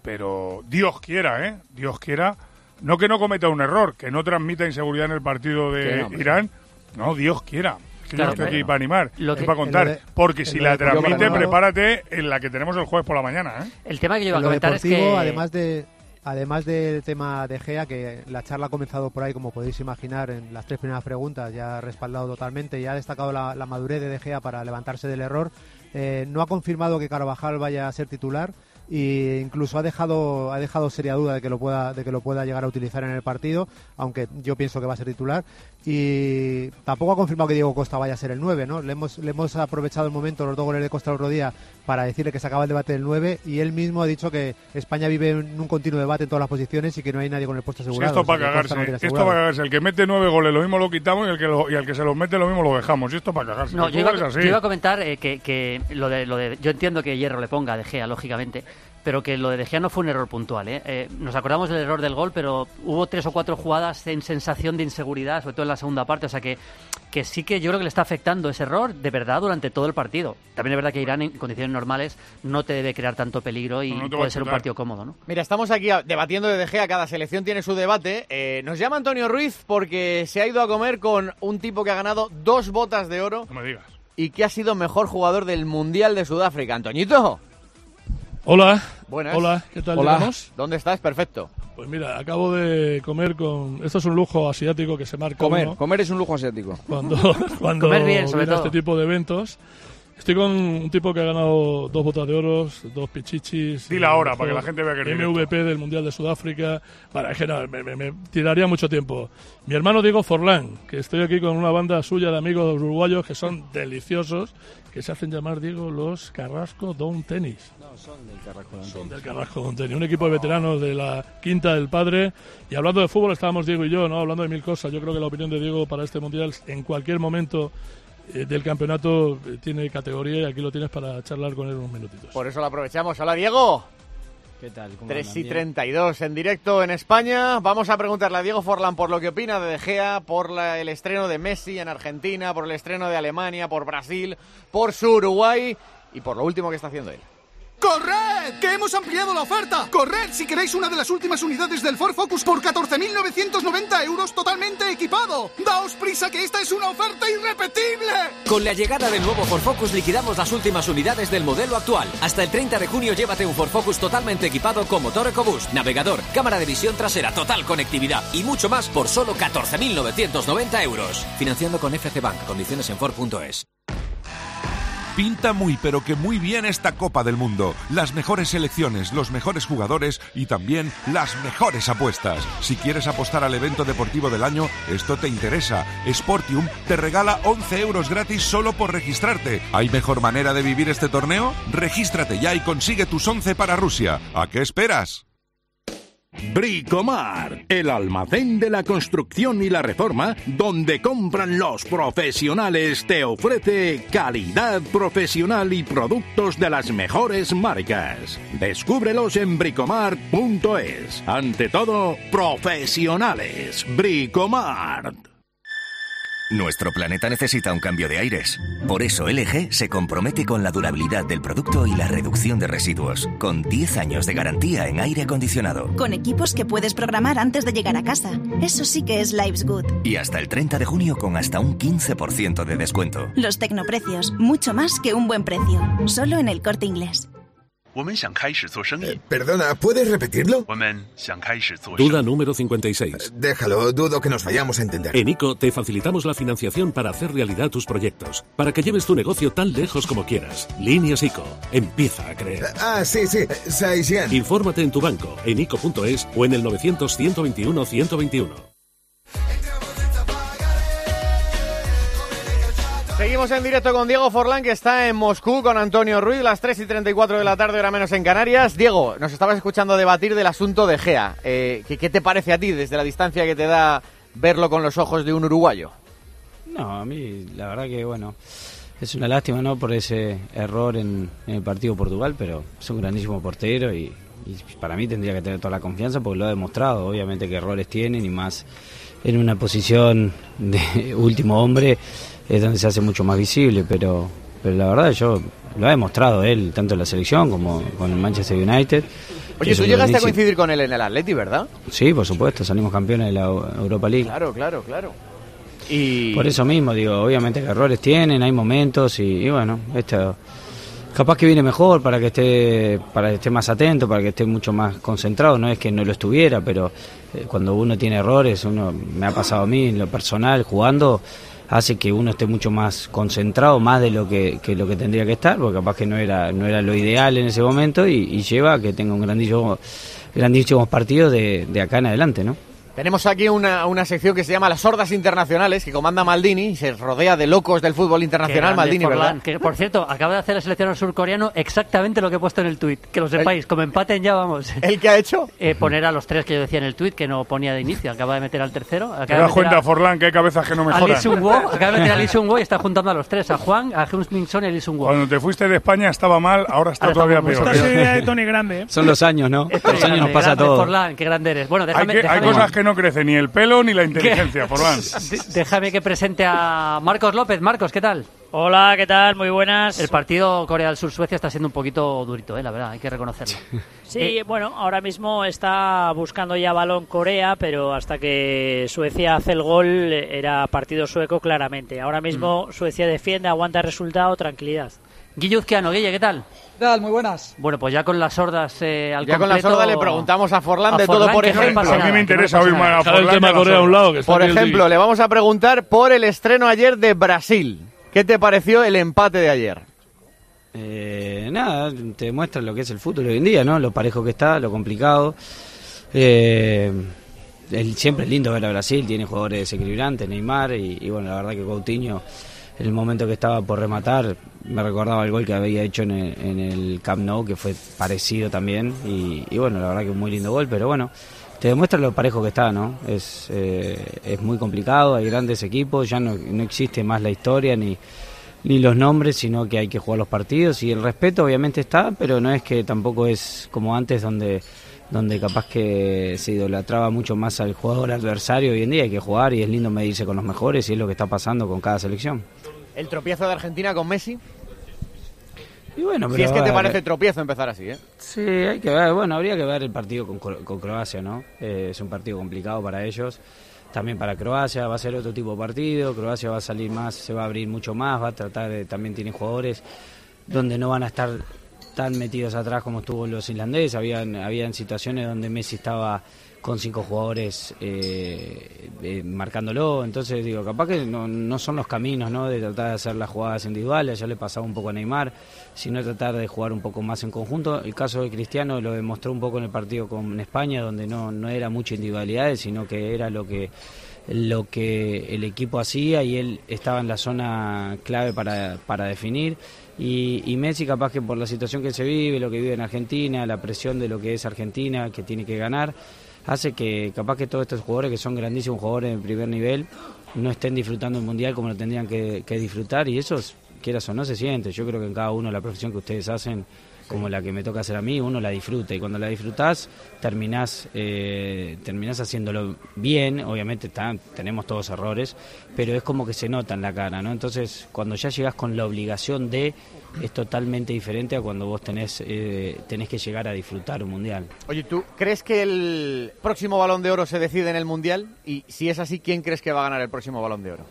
pero Dios quiera, ¿eh? Dios quiera. No que no cometa un error, que no transmita inseguridad en el partido de no. Irán. No, Dios quiera. Que Claro, yo estoy aquí para animar, lo que- para contar. de- porque si la transmite, prepárate en la que tenemos el jueves por la mañana, ¿eh? El tema que yo iba a comentar es que... además de además del tema de Gea, que la charla ha comenzado por ahí, como podéis imaginar, en las tres primeras preguntas, ya ha respaldado totalmente y ha destacado la, la madurez de De Gea para levantarse del error. Eh, no ha confirmado que Carvajal vaya a ser titular e incluso ha dejado ha dejado seria duda de que lo pueda de que lo pueda llegar a utilizar en el partido, aunque yo pienso que va a ser titular y tampoco ha confirmado que Diego Costa vaya a ser el 9, ¿no? Le hemos le hemos aprovechado el momento los dos goles de Costa el otro día para decirle que se acaba el debate del 9 y él mismo ha dicho que España vive en un continuo debate en todas las posiciones y que no hay nadie con el puesto asegurado. esto o sea, para que Costa cagarse, no esto para cagarse. El que mete nueve goles, lo mismo lo quitamos y el que, lo- y al que se los mete, lo mismo lo dejamos. Y esto para cagarse. No, El yo iba, yo iba a comentar eh, que, que lo, de, lo de... Yo entiendo que Hierro le ponga a De Gea, lógicamente, pero que lo de De Gea no fue un error puntual. ¿eh? Eh, nos acordamos del error del gol, pero hubo tres o cuatro jugadas en sensación de inseguridad, sobre todo en la segunda parte. O sea que, que sí que yo creo que le está afectando ese error de verdad durante todo el partido. También es verdad que Irán en condiciones normales no te debe crear tanto peligro y No, puede ser un partido cómodo, ¿no? Mira, estamos aquí debatiendo de De Gea, cada selección tiene su debate. Eh, nos llama Antonio Ruiz porque se ha ido a comer con un tipo que ha ganado dos botas de oro No me digas. y que ha sido mejor jugador del Mundial de Sudáfrica. Antoñito. Hola. Buenas. Hola, ¿qué tal Hola. ¿Dónde estás? Perfecto. Pues mira, acabo de comer con... Esto es un lujo asiático que se marca Comer, uno comer es un lujo asiático. cuando, [LAUGHS] [LAUGHS] cuando Comer bien, sobre viene todo. este tipo de eventos. Estoy con un tipo que ha ganado dos botas de oro, dos pichichis. Dile ahora, para que la gente vea que es directo. MVP del Mundial de Sudáfrica. Para, es que no, me, me- me tiraría mucho tiempo. Mi hermano Diego Forlán, que estoy aquí con una banda suya de amigos uruguayos que son deliciosos, que se hacen llamar, Diego, los Carrasco Don Tenis. No, son del Carrasco Son del Carrasco Don Tenis, un equipo de veteranos de la quinta del padre. Y hablando de fútbol estábamos Diego y yo, ¿no? Hablando de mil cosas. Yo creo que la opinión de Diego para este mundial en cualquier momento eh, del campeonato eh, tiene categoría y aquí lo tienes para charlar con él unos minutitos. Por eso lo aprovechamos. Hola, Diego. ¿Qué tal? ¿Cómo 3 andan? y Bien. 32 en directo en España. Vamos a preguntarle a Diego Forlán por lo que opina de De Gea, por la- el estreno de Messi en Argentina, por el estreno de Alemania, por Brasil, por su Uruguay y por lo último que está haciendo él. ¡Corred! ¡Que hemos ampliado la oferta! ¡Corred si queréis una de las últimas unidades del Ford Focus por 14.990 euros totalmente equipado! ¡Daos prisa que esta es una oferta irrepetible! Con la llegada del nuevo Ford Focus liquidamos las últimas unidades del modelo actual. Hasta el 30 de junio llévate un Ford Focus totalmente equipado con motor EcoBoost, navegador, cámara de visión trasera, total conectividad y mucho más por solo 14.990 euros. Financiando con FC Bank. Condiciones en Ford.es. Pinta muy pero que muy bien esta Copa del Mundo. Las mejores selecciones, los mejores jugadores y también las mejores apuestas. Si quieres apostar al evento deportivo del año, esto te interesa. Sportium te regala 11 euros gratis solo por registrarte. ¿Hay mejor manera de vivir este torneo? Regístrate ya y consigue tus 11 para Rusia. ¿A qué esperas? Bricomar, el almacén de la construcción y la reforma, donde compran los profesionales, te ofrece calidad profesional y productos de las mejores marcas. Descúbrelos en bricomar.es. Ante todo, profesionales. Bricomar. Nuestro planeta necesita un cambio de aires. Por eso LG se compromete con la durabilidad del producto y la reducción de residuos, con 10 años de garantía en aire acondicionado. Con equipos que puedes programar antes de llegar a casa. Eso sí que es Life's Good. Y hasta el 30 de junio con hasta un 15% de descuento. Los tecnoprecios, mucho más que un buen precio. Solo en el corte inglés. Perdona, ¿puedes repetirlo? Duda número 56. Déjalo, dudo que nos vayamos a entender. En ICO te facilitamos la financiación para hacer realidad tus proyectos, para que lleves tu negocio tan lejos como quieras. Líneas ICO. Empieza a creer. Ah, sí, sí, Saisian. Infórmate en tu banco, en ICO.es o en el 900 121 121. Seguimos en directo con Diego Forlán, que está en Moscú con Antonio Ruiz, las 3 y 34 de la tarde, hora menos en Canarias. Diego, nos estabas escuchando debatir del asunto de Gea. Eh, ¿qué, qué te parece a ti desde la distancia que te da verlo con los ojos de un uruguayo? No, a mí la verdad que bueno, es una lástima no por ese error en, en el partido Portugal, pero es un grandísimo portero y, y para mí tendría que tener toda la confianza porque lo ha demostrado. Obviamente que errores tienen y más en una posición de [LAUGHS] último hombre es donde se hace mucho más visible, pero pero la verdad yo lo ha demostrado él, tanto en la selección como con el Manchester United. Oye, tú llegaste a coincidir con él en el Atleti, ¿verdad? Sí, por supuesto, salimos campeones de la Europa League. Claro, claro, claro. Y Por eso mismo, digo, obviamente que errores tienen, hay momentos y, y bueno, esto capaz que viene mejor para que esté para que esté más atento, para que esté mucho más concentrado, no es que no lo estuviera, pero eh, cuando uno tiene errores, uno me ha pasado a mí en lo personal jugando hace que uno esté mucho más concentrado, más de lo que, lo que tendría que estar, porque capaz que no era no era lo ideal en ese momento y, y lleva a que tenga un grandísimo grandísimos partidos de, de acá en adelante, ¿no? Tenemos aquí una, una sección que se llama Las Sordas Internacionales, que comanda Maldini, y se rodea de locos del fútbol internacional, Maldini, Forlán, ¿verdad? Que, por cierto, acaba de hacer el seleccionador surcoreano exactamente lo que he puesto en el tuit. Que lo sepáis, como empaten ya vamos. ¿El que ha hecho? Eh, poner a los tres que yo decía en el tuit, que no ponía de inicio. Acaba de meter al tercero. Acaba ¿Te de das meter cuenta, a- Forlán, que hay cabezas que no a mejoran? Lee Sung-woo, [LAUGHS] acaba de meter a Lee Sung-woo y está juntando a los tres, a Juan, a Heung-min Son y a Lee Sung-woo. Cuando te fuiste de España estaba mal, ahora está Ahora todavía peor. Esta es idea de Tony Grande. ¿eh? Son los años, ¿no? Los años nos pasa grande, todo. Forlán, qué grande eres. Bueno, Hay, déjame, que- hay déjame- cosas que no crecen, ni el pelo ni la inteligencia, Forlán. [LAUGHS] déjame que presente a Marcos López. Marcos, ¿qué tal? Hola, ¿qué tal? Muy buenas. El partido Corea del Sur-Suecia está siendo un poquito durito, eh, la verdad, hay que reconocerlo. [LAUGHS] Sí, Eh, bueno, ahora mismo está buscando ya balón Corea, pero hasta que Suecia hace el gol era partido sueco claramente. Ahora mismo Mm. Suecia defiende, aguanta el resultado, tranquilidad. Guilluzquiano, Guille, ¿qué tal? ¿Qué tal? Muy buenas. Bueno, pues ya con las sordas eh, al Ya con la completo- sorda le preguntamos a Forlán a de todo, Forlán por que no ejemplo. pase nada, que no. Dejar el tema Corea a un lado, que está Por ejemplo, le vamos a preguntar por el estreno ayer de Brasil. ¿Qué te pareció el empate de ayer? Eh, nada, te demuestra lo que es el fútbol hoy en día, ¿no? Lo parejo que está, lo complicado. Eh, el- siempre es lindo ver a Brasil, tiene jugadores desequilibrantes, Neymar, y, y bueno, la verdad que Coutinho, el momento que estaba por rematar, me recordaba el gol que había hecho en el, en el Camp Nou, que fue parecido también, y, bueno, la verdad que un muy lindo gol, pero bueno, te demuestra lo parejo que está, ¿no? Es, eh, es muy complicado, hay grandes equipos, ya no, no existe más la historia ni ni los nombres, sino que hay que jugar los partidos y el respeto obviamente está, pero no es que tampoco es como antes donde donde capaz que se idolatraba mucho más al jugador adversario hoy en día hay que jugar y es lindo medirse con los mejores y es lo que está pasando con cada selección. ¿El tropiezo de Argentina con Messi? Y bueno, si pero es que te parece tropiezo empezar así, ¿eh? Sí, hay que ver, bueno, habría que ver el partido con Croacia, ¿no? Eh, es un partido complicado para ellos, también para Croacia, va a ser otro tipo de partido, Croacia va a salir más, se va a abrir mucho más, va a tratar de, también tiene jugadores donde no van a estar tan metidos atrás como estuvo los islandeses, habían, habían situaciones donde Messi estaba con cinco jugadores eh, eh, marcándolo, entonces digo, capaz que no, no son los caminos ¿no? de tratar de hacer las jugadas individuales, ya le pasaba un poco a Neymar, sino tratar de jugar un poco más en conjunto. El caso de Cristiano lo demostró un poco en el partido con España, donde no, no era mucha individualidades, sino que era lo que lo que el equipo hacía y él estaba en la zona clave para, para definir. Y, y Messi capaz que por la situación que se vive, lo que vive en Argentina, la presión de lo que es Argentina, que tiene que ganar, hace que capaz que todos estos jugadores que son grandísimos jugadores de primer nivel no estén disfrutando el mundial como lo tendrían que, disfrutar y eso, quieras o no, se siente. Yo creo que en cada uno la profesión que ustedes hacen, como la que me toca hacer a mí, uno la disfruta y cuando la disfrutás terminás, eh, terminás haciéndolo bien, obviamente está- tenemos todos errores, pero es como que se nota en la cara, ¿no? Entonces, cuando ya llegás con la obligación de, es totalmente diferente a cuando vos tenés, eh, tenés que llegar a disfrutar un mundial. Oye, ¿tú crees que el próximo balón de oro se decide en el Mundial? Y si es así, ¿quién crees que va a ganar el próximo balón de oro?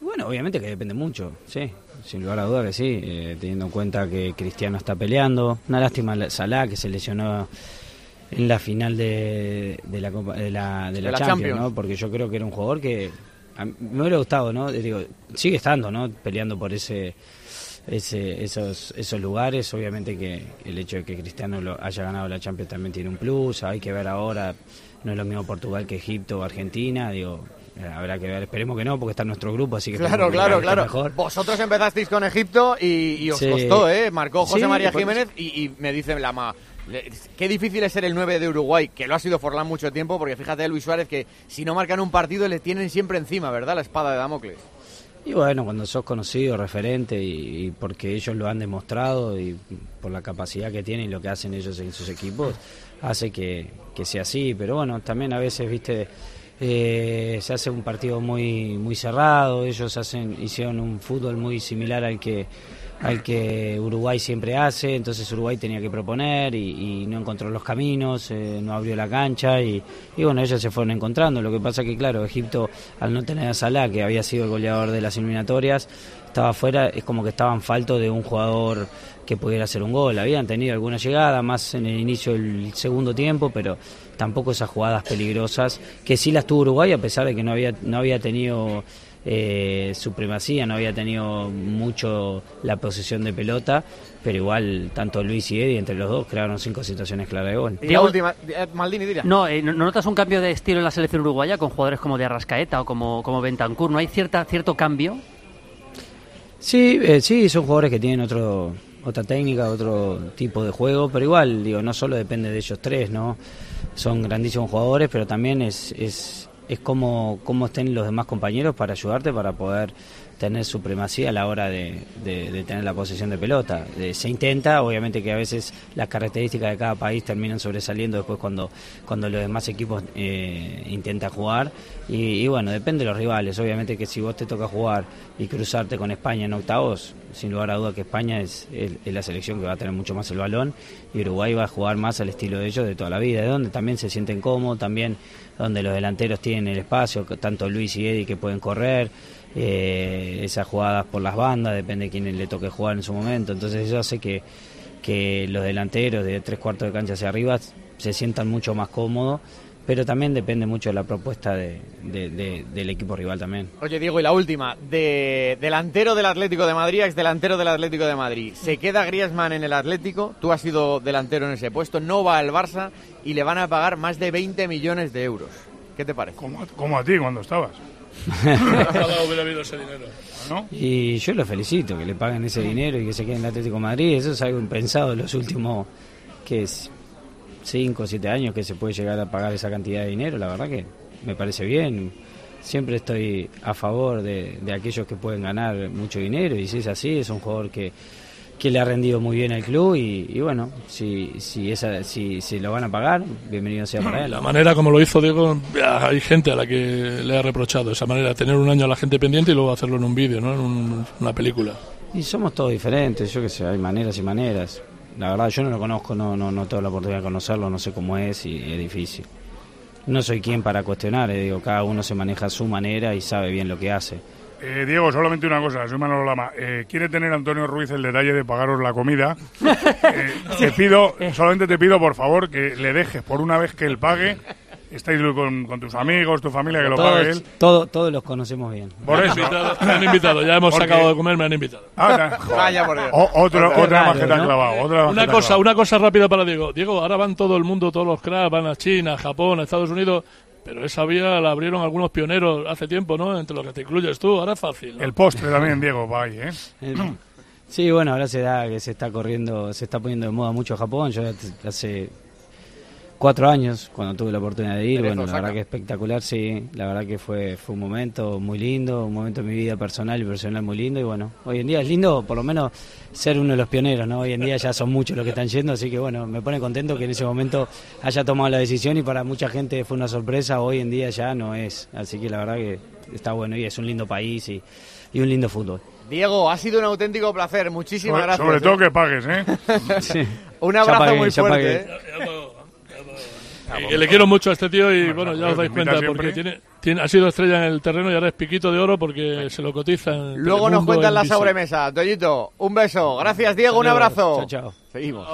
Bueno, obviamente que depende mucho, sí, sin lugar a duda que sí, eh, teniendo en cuenta que Cristiano está peleando. Una lástima la- Salah que se lesionó en la final de, de la, Copa- de la, de la Champions, Champions. ¿no? Porque yo creo que era un jugador que a mí me hubiera gustado, ¿no? Eh, Digo, sigue estando, ¿no? Peleando por ese, ese esos, esos lugares. Obviamente que el hecho de que Cristiano lo haya ganado la Champions también tiene un plus. Hay que ver ahora, no es lo mismo Portugal que Egipto o Argentina, digo. Eh, Habrá que ver, esperemos que no, porque está en nuestro grupo, así que Claro, claro, claro. mejor. Vosotros empezasteis con Egipto y, y os Sí. costó, ¿eh? Marcó José Sí, María. Jiménez y, y me dice la ma... Qué difícil es ser el 9 de Uruguay, que lo ha sido Forlán mucho tiempo, porque fíjate Luis Suárez que si no marcan un partido le tienen siempre encima, ¿verdad? La espada de Damocles. Y bueno, cuando sos conocido, referente, y, y porque ellos lo han demostrado y por la capacidad que tienen y lo que hacen ellos en sus equipos, hace que, que sea así. Pero bueno, también a veces, viste, eh, se hace un partido muy muy cerrado, ellos hacen hicieron un fútbol muy similar al que al que Uruguay siempre hace, entonces Uruguay tenía que proponer y, no encontró los caminos, eh, no abrió la cancha y, y bueno, ellos se fueron encontrando. Lo que pasa que, claro, Egipto, al no tener a Salah, que había sido el goleador de las eliminatorias, estaba afuera, es como que estaban falto de un jugador que pudiera hacer un gol. Habían tenido alguna llegada, más en el inicio del segundo tiempo, pero tampoco esas jugadas peligrosas, que sí las tuvo Uruguay, a pesar de que no había, no había tenido eh, supremacía, no había tenido mucho la posesión de pelota, pero igual tanto Luis y Eddie entre los dos crearon cinco situaciones claras de gol. Y la última, eh, Maldini, dirá. No, eh, ¿no no notas un cambio de estilo en la selección uruguaya con jugadores como de Arrascaeta o como, como Bentancur? ¿No hay cierta, cierto cambio? Sí, eh, sí, son jugadores que tienen otro, otra técnica, otro tipo de juego, pero igual, digo, no solo depende de ellos tres, ¿no? Son grandísimos jugadores, pero también es, es, es como, cómo estén los demás compañeros para ayudarte, para poder tener supremacía a la hora de, de- tener la posesión de pelota. Eh, se intenta, obviamente que a veces las características de cada país terminan sobresaliendo después cuando, cuando los demás equipos eh, intentan jugar. Y, bueno, depende de los rivales. Obviamente que si vos te toca jugar y cruzarte con España en octavos, sin lugar a duda que España es, es- es la selección que va a tener mucho más el balón y Uruguay va a jugar más al estilo de ellos de toda la vida, de donde también se sienten cómodos, también donde los delanteros tienen el espacio, tanto Luis y Eddie que pueden correr, eh, esas jugadas por las bandas, depende de quién le toque jugar en su momento, entonces eso hace que, que los delanteros de tres cuartos de cancha hacia arriba se sientan mucho más cómodos, pero también depende mucho de la propuesta de- de- de- del equipo rival también. Oye, Diego, y la última. De delantero del Atlético de Madrid, ex delantero del Atlético de Madrid. Se queda Griezmann en el Atlético, tú has sido delantero en ese puesto, no va al Barça y le van a pagar más de 20 millones de euros. ¿Qué te parece? Como, a- como a ti cuando estabas. Y yo lo felicito, que le paguen ese dinero y que se quede en el Atlético Madrid. Eso es algo impensado en los últimos, que es 5 o 7 años que se puede llegar a pagar esa cantidad de dinero. La verdad que me parece bien. Siempre estoy a favor de aquellos que pueden ganar mucho dinero y si es así, es un jugador que, que le ha rendido muy bien al club y, y bueno, si, si, esa, si, si lo van a pagar, bienvenido sea para él. La manera como lo hizo Diego, hay gente a la que le ha reprochado esa manera, tener un año a la gente pendiente y luego hacerlo en un vídeo, ¿no? en un- una película. Y somos todos diferentes, yo que sé, hay maneras y maneras. La verdad, yo no lo conozco, no, no, no tengo la oportunidad de conocerlo, no sé cómo es y es difícil. No soy quien para cuestionar, eh, digo, cada uno se maneja a su manera y sabe bien lo que hace. Eh, Diego, solamente una cosa, soy Manolo Lama. Eh, ¿Quiere tener Antonio Ruiz el detalle de pagaros la comida? [LAUGHS] Eh, te pido, solamente te pido, por favor, que le dejes por una vez que él pague. Estáis con, con tus amigos, tu familia, que lo pague Todos, él. todo- todos los conocemos bien. Por eso. Me han invitado, ya hemos Porque- sacado de comer, me han invitado. Ah. [LAUGHS] Vaya por Dios. O- otro- Qué otra más que te ¿no? clavado. Otra Una cosa, clavado. una cosa rápida para Diego. Diego, ahora van todo el mundo, todos los cracks, van a China, Japón, Estados Unidos, pero esa vía la abrieron algunos pioneros hace tiempo, ¿no? Entre los que te incluyes tú, ahora es fácil. ¿no? El postre también, Diego, va ahí, ¿eh? Eh, Sí, bueno, ahora se da que se está corriendo, se está poniendo de moda mucho Japón. Yo hace cuatro años, cuando tuve la oportunidad de ir, bueno, la verdad que espectacular, sí, la verdad que fue, fue un momento muy lindo, un momento de mi vida personal y personal muy lindo, y bueno, hoy en día es lindo por lo menos ser uno de los pioneros, ¿no? Hoy en día ya son muchos los que están yendo, así que bueno, me pone contento que en ese momento haya tomado la decisión y para mucha gente fue una sorpresa, hoy en ddía ya no es, así que la verdad que está bueno y es un lindo país y, y un lindo fútbol. Diego, ha sido un auténtico placer. Muchísimas Sobre, gracias. sobre ¿eh? todo que pagues, ¿eh? Sí. [LAUGHS] Un Ya abrazo pagué, muy ya fuerte. pagué. ¿eh? Y que le quiero mucho a este tío y bueno, ya os dais cuenta porque tiene, tiene, ha sido estrella en el terreno y ahora es piquito de oro porque se lo cotizan. Luego nos cuentan la sobremesa. Toyito, un beso. Gracias, Diego. Un abrazo. Chao, chao. Seguimos.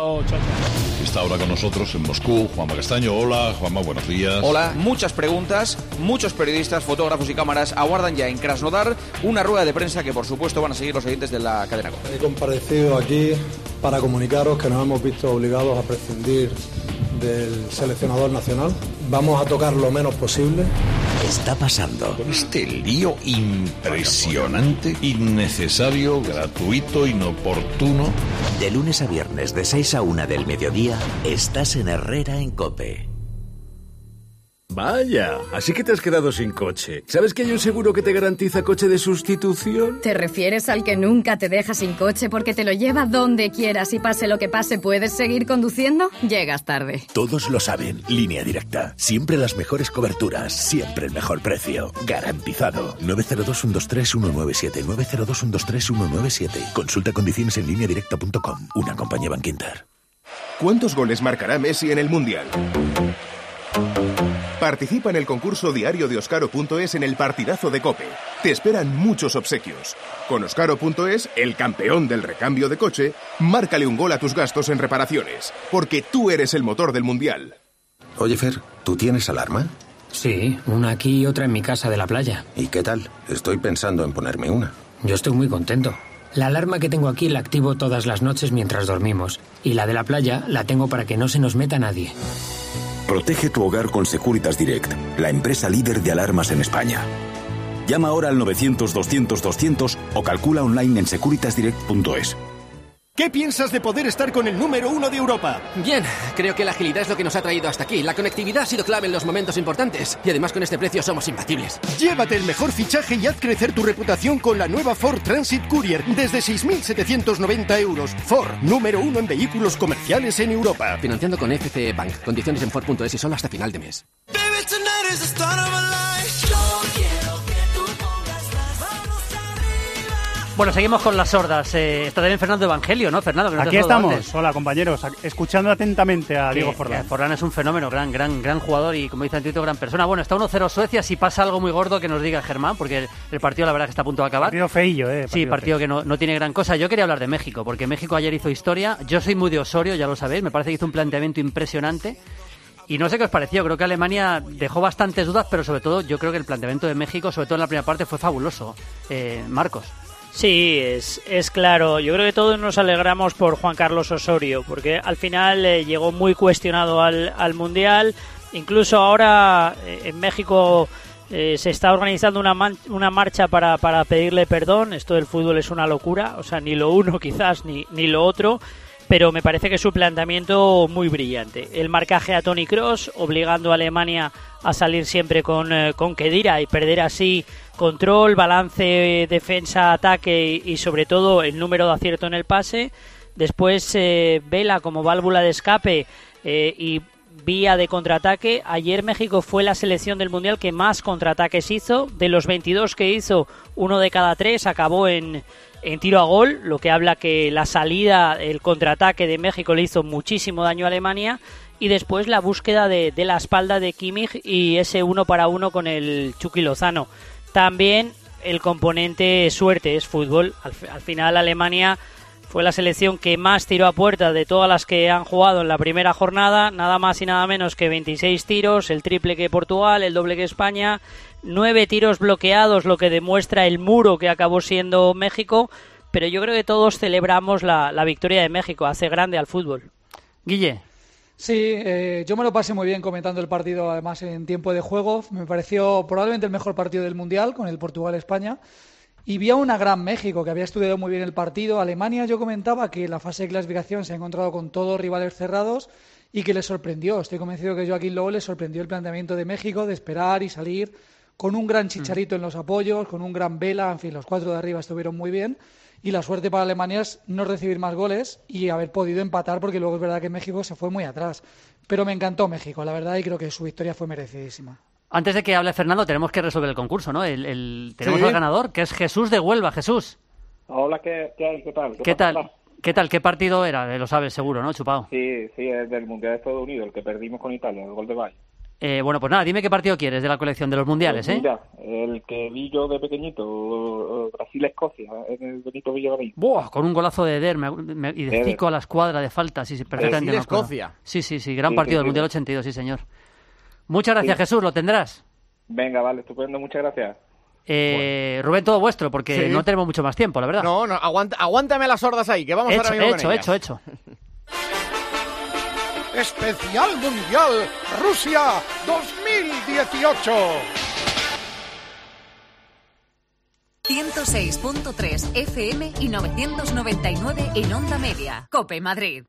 Está ahora con nosotros en Moscú Juanma Castaño. Hola, Juanma, buenos días. Hola, muchas preguntas, muchos periodistas, fotógrafos y cámaras aguardan ya en Krasnodar una rueda de prensa que por supuesto van a seguir los oyentes de la cadena. He comparecido aquí para comunicaros que nos hemos visto obligados a prescindir del seleccionador nacional. Vamos a tocar lo menos posible. está pasando? Con este lío impresionante, innecesario, gratuito, inoportuno. De lunes a viernes de 6 a 1 del mediodía, estás en Herrera en Cope. Vaya, así que te has quedado sin coche. ¿Sabes que hay un seguro que te garantiza coche de sustitución? ¿Te refieres al que nunca te deja sin coche porque te lo lleva donde quieras y pase lo que pase puedes seguir conduciendo? Llegas tarde. Todos lo saben. Línea directa. Siempre las mejores coberturas. Siempre el mejor precio. Garantizado. 902-123-197. 902-123-197. Consulta condiciones en línea directa.com. Una compañía Banquinter. ¿Cuántos goles marcará Messi en el Mundial? Participa en el concurso diario de Oscaro.es en el partidazo de Cope. Te esperan muchos obsequios. Con Oscaro.es, el campeón del recambio de coche, márcale un gol a tus gastos en reparaciones, porque tú eres el motor del Mundial. Oye, Fer, ¿tú tienes alarma? Sí, una aquí y otra en mi casa de la playa. ¿Y qué tal? Estoy pensando en ponerme una. Yo estoy muy contento. La alarma que tengo aquí la activo todas las noches mientras dormimos. Y la de la playa la tengo para que no se nos meta nadie. Protege tu hogar con Securitas Direct, la empresa líder de alarmas en España. Llama ahora al 900-200-200 o calcula online en securitasdirect.es. ¿Qué piensas de poder estar con el número uno de Europa? Bien, creo que la agilidad es lo que nos ha traído hasta aquí. La conectividad ha sido clave en los momentos importantes. Y además con este precio somos imbatibles. Llévate el mejor fichaje y haz crecer tu reputación con la nueva Ford Transit Courier desde 6.790 euros. Ford, número uno en vehículos comerciales en Europa. Financiando con FCE Bank. Condiciones en Ford.es y solo hasta final de mes. Bueno, seguimos con las sordas. Eh, está también Fernando Evangelio, ¿no? Fernando, que no te Aquí estamos, antes. hola compañeros, escuchando atentamente a Que- Diego Forlán. Forlán es un fenómeno, gran, gran, gran jugador y como dice Antito, gran persona. Bueno, está 1-0 Suecia, si pasa algo muy gordo que nos diga Germán, porque el, el partido la verdad que está a punto de acabar. Partido feillo, eh. Sí, partido que no, no tiene gran cosa. Yo quería hablar de México, porque México ayer hizo historia. Yo soy muy de Osorio, ya lo sabéis. Me parece que hizo un planteamiento impresionante. Y no sé qué os pareció. Creo que Alemania dejó bastantes dudas, pero sobre todo yo creo que el planteamiento de México, sobre todo en la primera parte, fue fabuloso. Eh, Marcos. Sí, es, es claro. Yo creo que todos nos alegramos por Juan Carlos Osorio, porque al final eh, llegó muy cuestionado al, al Mundial. Incluso ahora eh, en México eh, se está organizando una, man- una marcha para, para pedirle perdón. Esto del fútbol es una locura, o sea, ni lo uno [LAUGHS] quizás, ni, ni lo otro. Pero me parece que es su planteamiento muy brillante. El marcaje a Tony Cross, obligando a Alemania a salir siempre con, eh, con Kedira y perder así control, balance, defensa, ataque y sobre todo el número de acierto en el pase. Después eh, Vela como válvula de escape eh, y vía de contraataque. Ayer México fue la selección del Mundial que más contraataques hizo. De los 22 que hizo, uno de cada tres acabó en, en tiro a gol, lo que habla que la salida, el contraataque de México le hizo muchísimo daño a Alemania. Y después la búsqueda de, de la espalda de Kimmich y ese uno para uno con el Chucky Lozano. También el componente suerte es fútbol. Al, fi- al final Alemania fue la selección que más tiró a puerta de todas las que han jugado en la primera jornada, nada más y nada menos que 26 tiros, el triple que Portugal, el doble que España, nueve tiros bloqueados, lo que demuestra el muro que acabó siendo México, pero yo creo que todos celebramos la, la victoria de México, hace grande al fútbol. Guille. Sí, eh, yo me lo pasé muy bien comentando el partido, además en tiempo de juego. Me pareció probablemente el mejor partido del Mundial con el Portugal-España. Y vi a una gran México que había estudiado muy bien el partido. Alemania, yo comentaba que la fase de clasificación se ha encontrado con todos rivales cerrados y que le sorprendió. Estoy convencido que Joaquín Lobo le sorprendió el planteamiento de México de esperar y salir con un gran chicharito en los apoyos, con un gran vela. En fin, los cuatro de arriba estuvieron muy bien. Y la suerte para Alemania es no recibir más goles y haber podido empatar, porque luego es verdad que México se fue muy atrás. Pero me encantó México, la verdad, y creo que su victoria fue merecidísima. Antes de que hable Fernando, tenemos que resolver el concurso, ¿no? El, el- tenemos Sí. al ganador, que es Jesús de Huelva. Jesús, Hola, ¿qué, qué? ¿Qué tal? ¿qué pasa? tal? ¿Qué tal? ¿Qué partido era? Eh, Lo sabes seguro, ¿no, Chupao? Sí, sí, es del Mundial de Estados Unidos, el que perdimos con Italia, el gol de Valle. Eh, bueno, pues nada, dime qué partido quieres de la colección de los mundiales, ¿eh? Mira, el que vi yo de pequeñito, eh, Brasil-Escocia, en el Benito Villamarín. Buah, con un golazo de Eder me- me- y de Eder. Zico a la escuadra de falta, sí, sí, perfectamente. Brasil-Escocia. Sí, sí, sí, gran Sí, partido sí, del sí. Mundial 82, sí, señor. Muchas gracias, Sí. Jesús, lo tendrás. Venga, vale, estupendo, muchas gracias. Eh, Rubén, todo vuestro, porque Sí. no tenemos mucho más tiempo, la verdad. No, no, aguanta- aguántame las sordas ahí, que vamos hecho, ahora mismo hecho, con ellas. hecho, hecho. [LAUGHS] Especial Mundial Rusia 2018. 106.3 FM y 999 en onda media. Cope Madrid.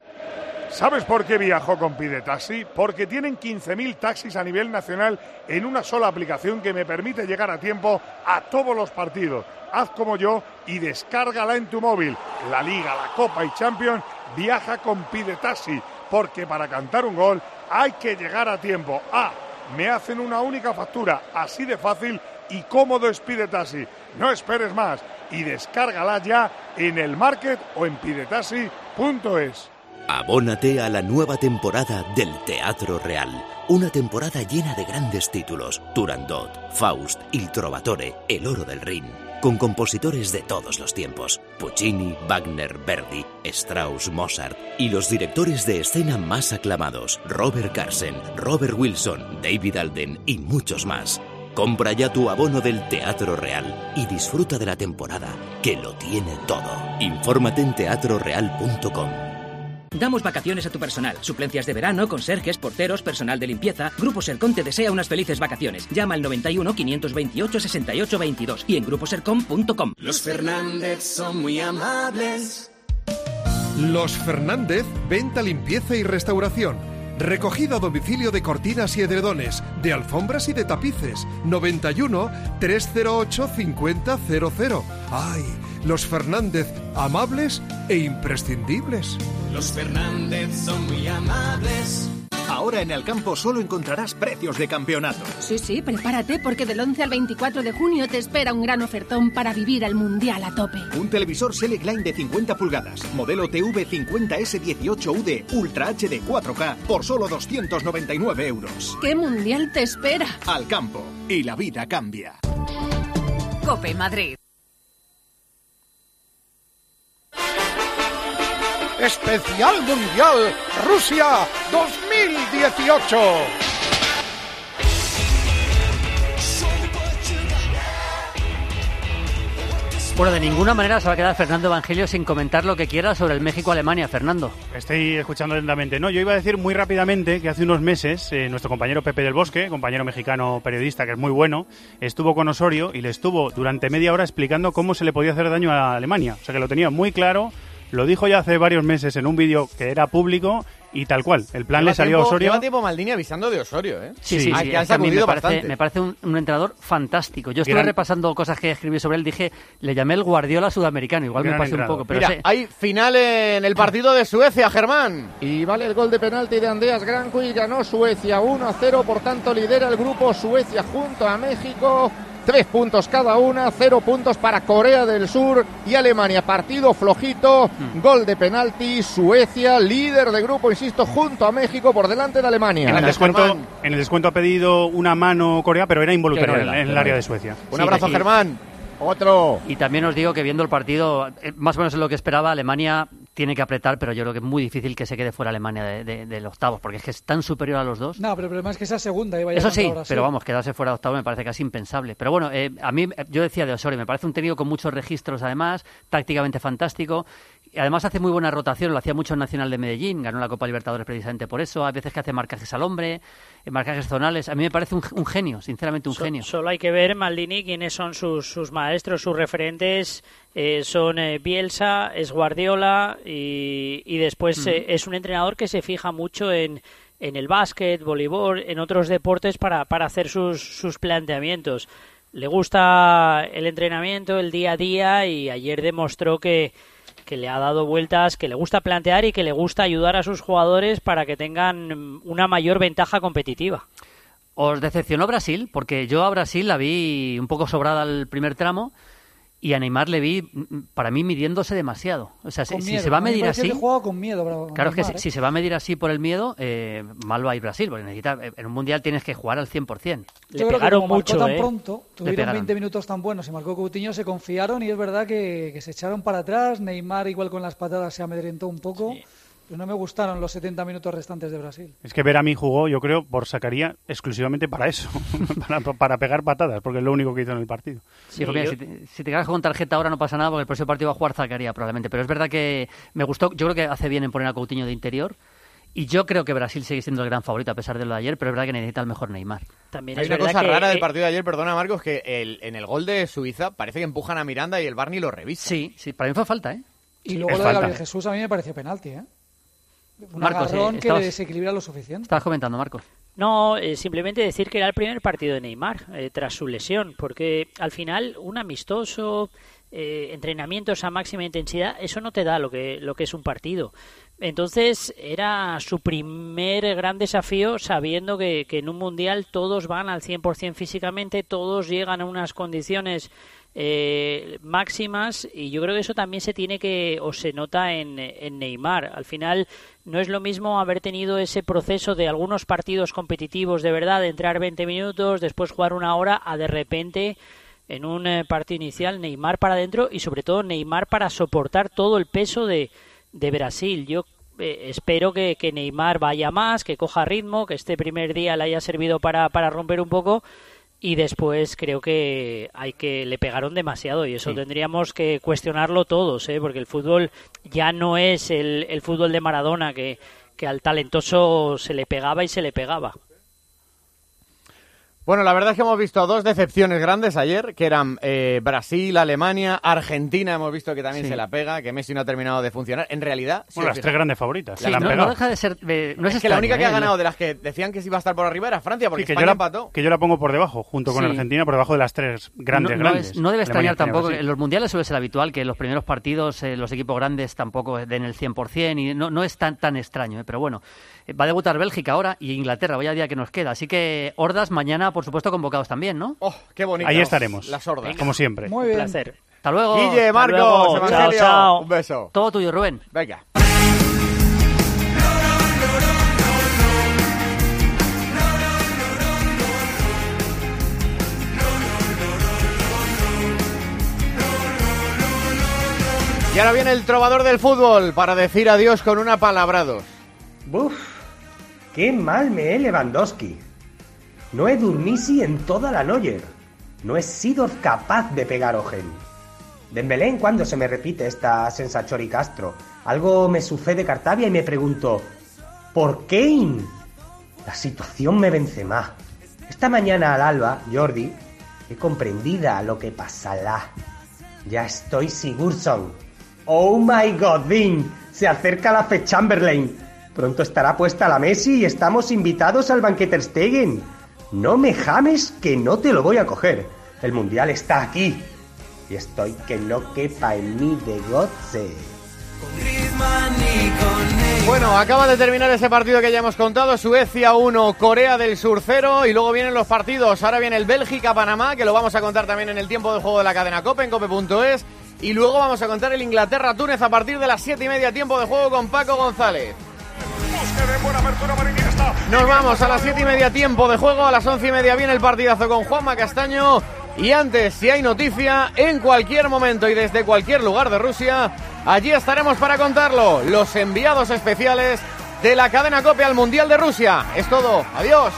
¿Sabes por qué viajo con Pide Taxi? Porque tienen 15.000 taxis a nivel nacional en una sola aplicación que me permite llegar a tiempo a todos los partidos. Haz como yo y descárgala en tu móvil. La Liga, la Copa y Champions viaja con Pide Taxi, porque para cantar un gol hay que llegar a tiempo. Ah, me hacen una única factura, así de fácil y cómodo es Pide Taxi. No esperes más y descárgala ya en el market o en pidetaxi.es. Abónate a la nueva temporada del Teatro Real. Una temporada llena de grandes títulos: Turandot, Faust, Il Trovatore, El Oro del Rin. Con compositores de todos los tiempos: Puccini, Wagner, Verdi, Strauss, Mozart. Y los directores de escena más aclamados: Robert Carsen, Robert Wilson, David Alden y muchos más. Compra ya tu abono del Teatro Real y disfruta de la temporada, que lo tiene todo. Infórmate en teatroreal.com. Damos vacaciones a tu personal, suplencias de verano, conserjes, porteros, personal de limpieza. Grupo Sercom te desea unas felices vacaciones. Llama al 91 528 68 22 y en gruposercom.com. Los Fernández son muy amables. Los Fernández, venta, limpieza y restauración. Recogida a domicilio de cortinas y edredones, de alfombras y de tapices. 91 308 5000. ¡Ay! Los Fernández, amables e imprescindibles. Los Fernández son muy amables. Ahora en el campo solo encontrarás precios de campeonato. Sí, sí, prepárate porque del 11 al 24 de junio te espera un gran ofertón para vivir el Mundial a tope. Un televisor Selecline de 50 pulgadas, modelo TV50S18UD Ultra HD 4K por solo 299 euros. ¿Qué Mundial te espera? Al campo y la vida cambia. Cope Madrid. Especial Mundial Rusia 2018. Bueno, de ninguna manera se va a quedar Fernando Evangelio sin comentar lo que quiera sobre el México-Alemania, Fernando. Estoy escuchando lentamente. No, yo iba a decir muy rápidamente que hace unos meses eh, nuestro compañero Pepe del Bosque, compañero mexicano periodista que es muy bueno, estuvo con Osorio y le estuvo durante media hora explicando cómo se le podía hacer daño a Alemania. O sea que lo tenía muy claro, lo dijo ya hace varios meses en un vídeo que era público y tal cual. El plan Lleva le salió a tiempo- Osorio. Lleva tiempo Maldini avisando de Osorio, ¿eh? Sí, sí, Ah, sí, que han es que a mí me parece, bastante. me parece un, un entrenador fantástico. Yo estuve Gran- repasando cosas que escribí sobre él, dije, le llamé el Guardiola sudamericano, igual me Gran pasé un poco, pero Mira, sé- hay final en el partido de Suecia, Germán. Y vale el gol de penalti de Andreas Granco y ganó Suecia 1 a 0, por tanto lidera el grupo Suecia junto a México. Tres puntos cada una, cero puntos para Corea del Sur y Alemania. Partido flojito, gol de penalti, Suecia, líder de grupo, insisto, junto a México por delante de Alemania. En el, descuento, en el descuento ha pedido una mano Corea, pero era involuntaria en, el área de Suecia. Sí, y- Otro. Y también os digo que viendo el partido, eh, más o menos es lo que esperaba, Alemania tiene que apretar, pero yo creo que es muy difícil que se quede fuera Alemania de, de- del octavos, porque es que es tan superior a los dos. No, pero el problema es que esa segunda iba ya Eso sí, pero vamos, quedarse fuera de octavo me parece casi impensable. Pero bueno, eh, a mí, yo decía de Osorio, me parece un técnico con muchos registros además, tácticamente fantástico. Y además hace muy buena rotación, lo hacía mucho en Nacional de Medellín, ganó la Copa Libertadores precisamente por eso. Hay veces que hace marcajes al hombre, eh, marcajes zonales. A mí me parece un, un genio, sinceramente un So- genio. Solo hay que ver, Maldini, quiénes son sus, sus maestros, sus referentes. eh, son eh, Bielsa, es Guardiola y, y después eh, es un entrenador que se fija mucho en, en el básquet, voleibol, en otros deportes para, para hacer sus, sus planteamientos. Le gusta el entrenamiento, el día a día y ayer demostró que, que le ha dado vueltas, que le gusta plantear y que le gusta ayudar a sus jugadores para que tengan mm, una mayor ventaja competitiva. ¿Os decepcionó Brasil? Porque yo a Brasil la vi un poco sobrada al primer tramo y a Neymar le vi, mm, para mí, midiéndose demasiado. O sea, si, Con si miedo. se va a me medir así... que con miedo, bravo, Claro, es que Neymar, si, ¿eh? si se va a medir así por el miedo, eh, mal va a ir Brasil, porque necesita, eh, en un mundial tienes que jugar al 100%. Yo creo que como marcó tan ¿eh? pronto, Le tuvieron pegaron. 20 minutos tan buenos y marcó Coutinho, se confiaron y es verdad que, que se echaron para atrás. Neymar igual con las patadas se amedrentó un poco. Pero no me gustaron los 70 minutos restantes de Brasil. Es que ver a mí jugó, yo creo, por sacaría exclusivamente para eso, [LAUGHS] para, para pegar patadas, porque es lo único que hizo en el partido. Si, te, si te quedas con tarjeta ahora no pasa nada porque el próximo partido va a jugar probablemente. Pero es verdad que me gustó, yo creo que hace bien en poner a Coutinho de interior. Y yo creo que Brasil sigue siendo el gran favorito a pesar de lo de ayer, pero es verdad que necesita el mejor Neymar. También Hay es una cosa que, rara del eh, partido de ayer, perdona Marcos, que el- en el gol de Suiza parece que empujan a Miranda y el Barney lo revisa. Sí, sí, para mí fue falta, ¿eh? Y luego Es lo de. Gabriel Jesús a mí me pareció penalti, ¿eh? Un Marcos, agarrón eh, que le desequilibra lo suficiente. Estabas comentando, Marcos. No, eh, simplemente decir que era el primer partido de Neymar eh, tras su lesión, porque al final un amistoso, eh, entrenamientos a máxima intensidad, eso no te da lo que, lo que es un partido. Entonces era su primer gran desafío sabiendo que, que en un mundial todos van al 100% físicamente, todos llegan a unas condiciones eh, máximas y yo creo que eso también se tiene que o se nota en, en Neymar. Al final no es lo mismo haber tenido ese proceso de algunos partidos competitivos de verdad, de entrar 20 minutos, después jugar una hora, a de repente en un eh, partido inicial Neymar para adentro y sobre todo Neymar para soportar todo el peso de, de Brasil. Yo eh, espero que, que Neymar vaya más, que coja ritmo, que este primer día le haya servido para, para romper un poco y después creo que hay que le pegaron demasiado y eso Sí. tendríamos que cuestionarlo todos, ¿eh? porque el fútbol ya no es el, el fútbol de Maradona que, que al talentoso se le pegaba y se le pegaba. Bueno, la verdad es que hemos visto dos decepciones grandes ayer, que eran eh, Brasil, Alemania, Argentina, hemos visto que también Sí. se la pega, que Messi no ha terminado de funcionar. En realidad... si Bueno, las tres grandes favoritas. Sí, se la han no, no deja de ser. eh, no es, es que la única que ¿eh? ha ganado de las que decían que se iba a estar por arriba era Francia, porque Sí, que, yo la, empató. que yo la pongo por debajo, junto con Sí. Argentina, por debajo de las tres grandes, no, no grandes. es- no debe extrañar tampoco. En los mundiales suele ser habitual que en los primeros partidos eh, los equipos grandes tampoco den el 100% y no, no es tan, tan extraño. eh, pero bueno, va a debutar Bélgica ahora y Inglaterra, vaya día que nos queda. Así que Hordas mañana, por supuesto, convocados también, ¿no? Oh, qué bonito. Ahí estaremos. Las hordas. Como siempre. Muy Un bien. placer. Hasta luego. Guille, Marcos, luego. Chao, chao. un beso. Todo tuyo, Rubén. Venga. Y ahora viene el trovador del fútbol para decir adiós con una palabrados. Buf, qué mal me he Lewandowski. No he dormisi en toda la noche. No he sido capaz de pegar ojen. Dembélé en cuando se me repite esta sensachori Castro. Algo me sucede Cartavia y me pregunto, ¿por qué? La situación me vence más. Esta mañana al alba, Jordi, he comprendida lo que pasará. Ya estoy Sigurdsson. Oh my god, Dean. Se acerca la Fe Chamberlain. Pronto estará puesta la Messi y estamos invitados al banquete Stegen. No me james que no te lo voy a coger. El mundial está aquí. Y estoy que no quepa en mí de goce. Bueno, acaba de terminar ese partido que ya hemos contado. Suecia 1, Corea del Sur 0. Y luego vienen los partidos. Ahora viene el Bélgica-Panamá, que lo vamos a contar también en el tiempo de juego de la cadena Cope, en cope.es. Y luego vamos a contar el Inglaterra-Túnez a partir de las 7 y media, tiempo de juego con Paco González. Nos vamos a las 7 y media, tiempo de juego. A las 11 y media viene el partidazo con Juanma Castaño. Y antes, si hay noticia, en cualquier momento y desde cualquier lugar de Rusia, allí estaremos para contarlo. Los enviados especiales de la cadena Cope al Mundial de Rusia. Es todo. Adiós.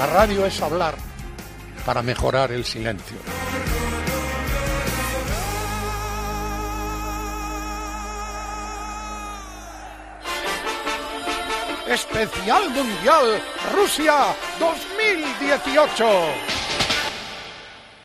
La radio es hablar para mejorar el silencio. Especial Mundial Rusia 2018.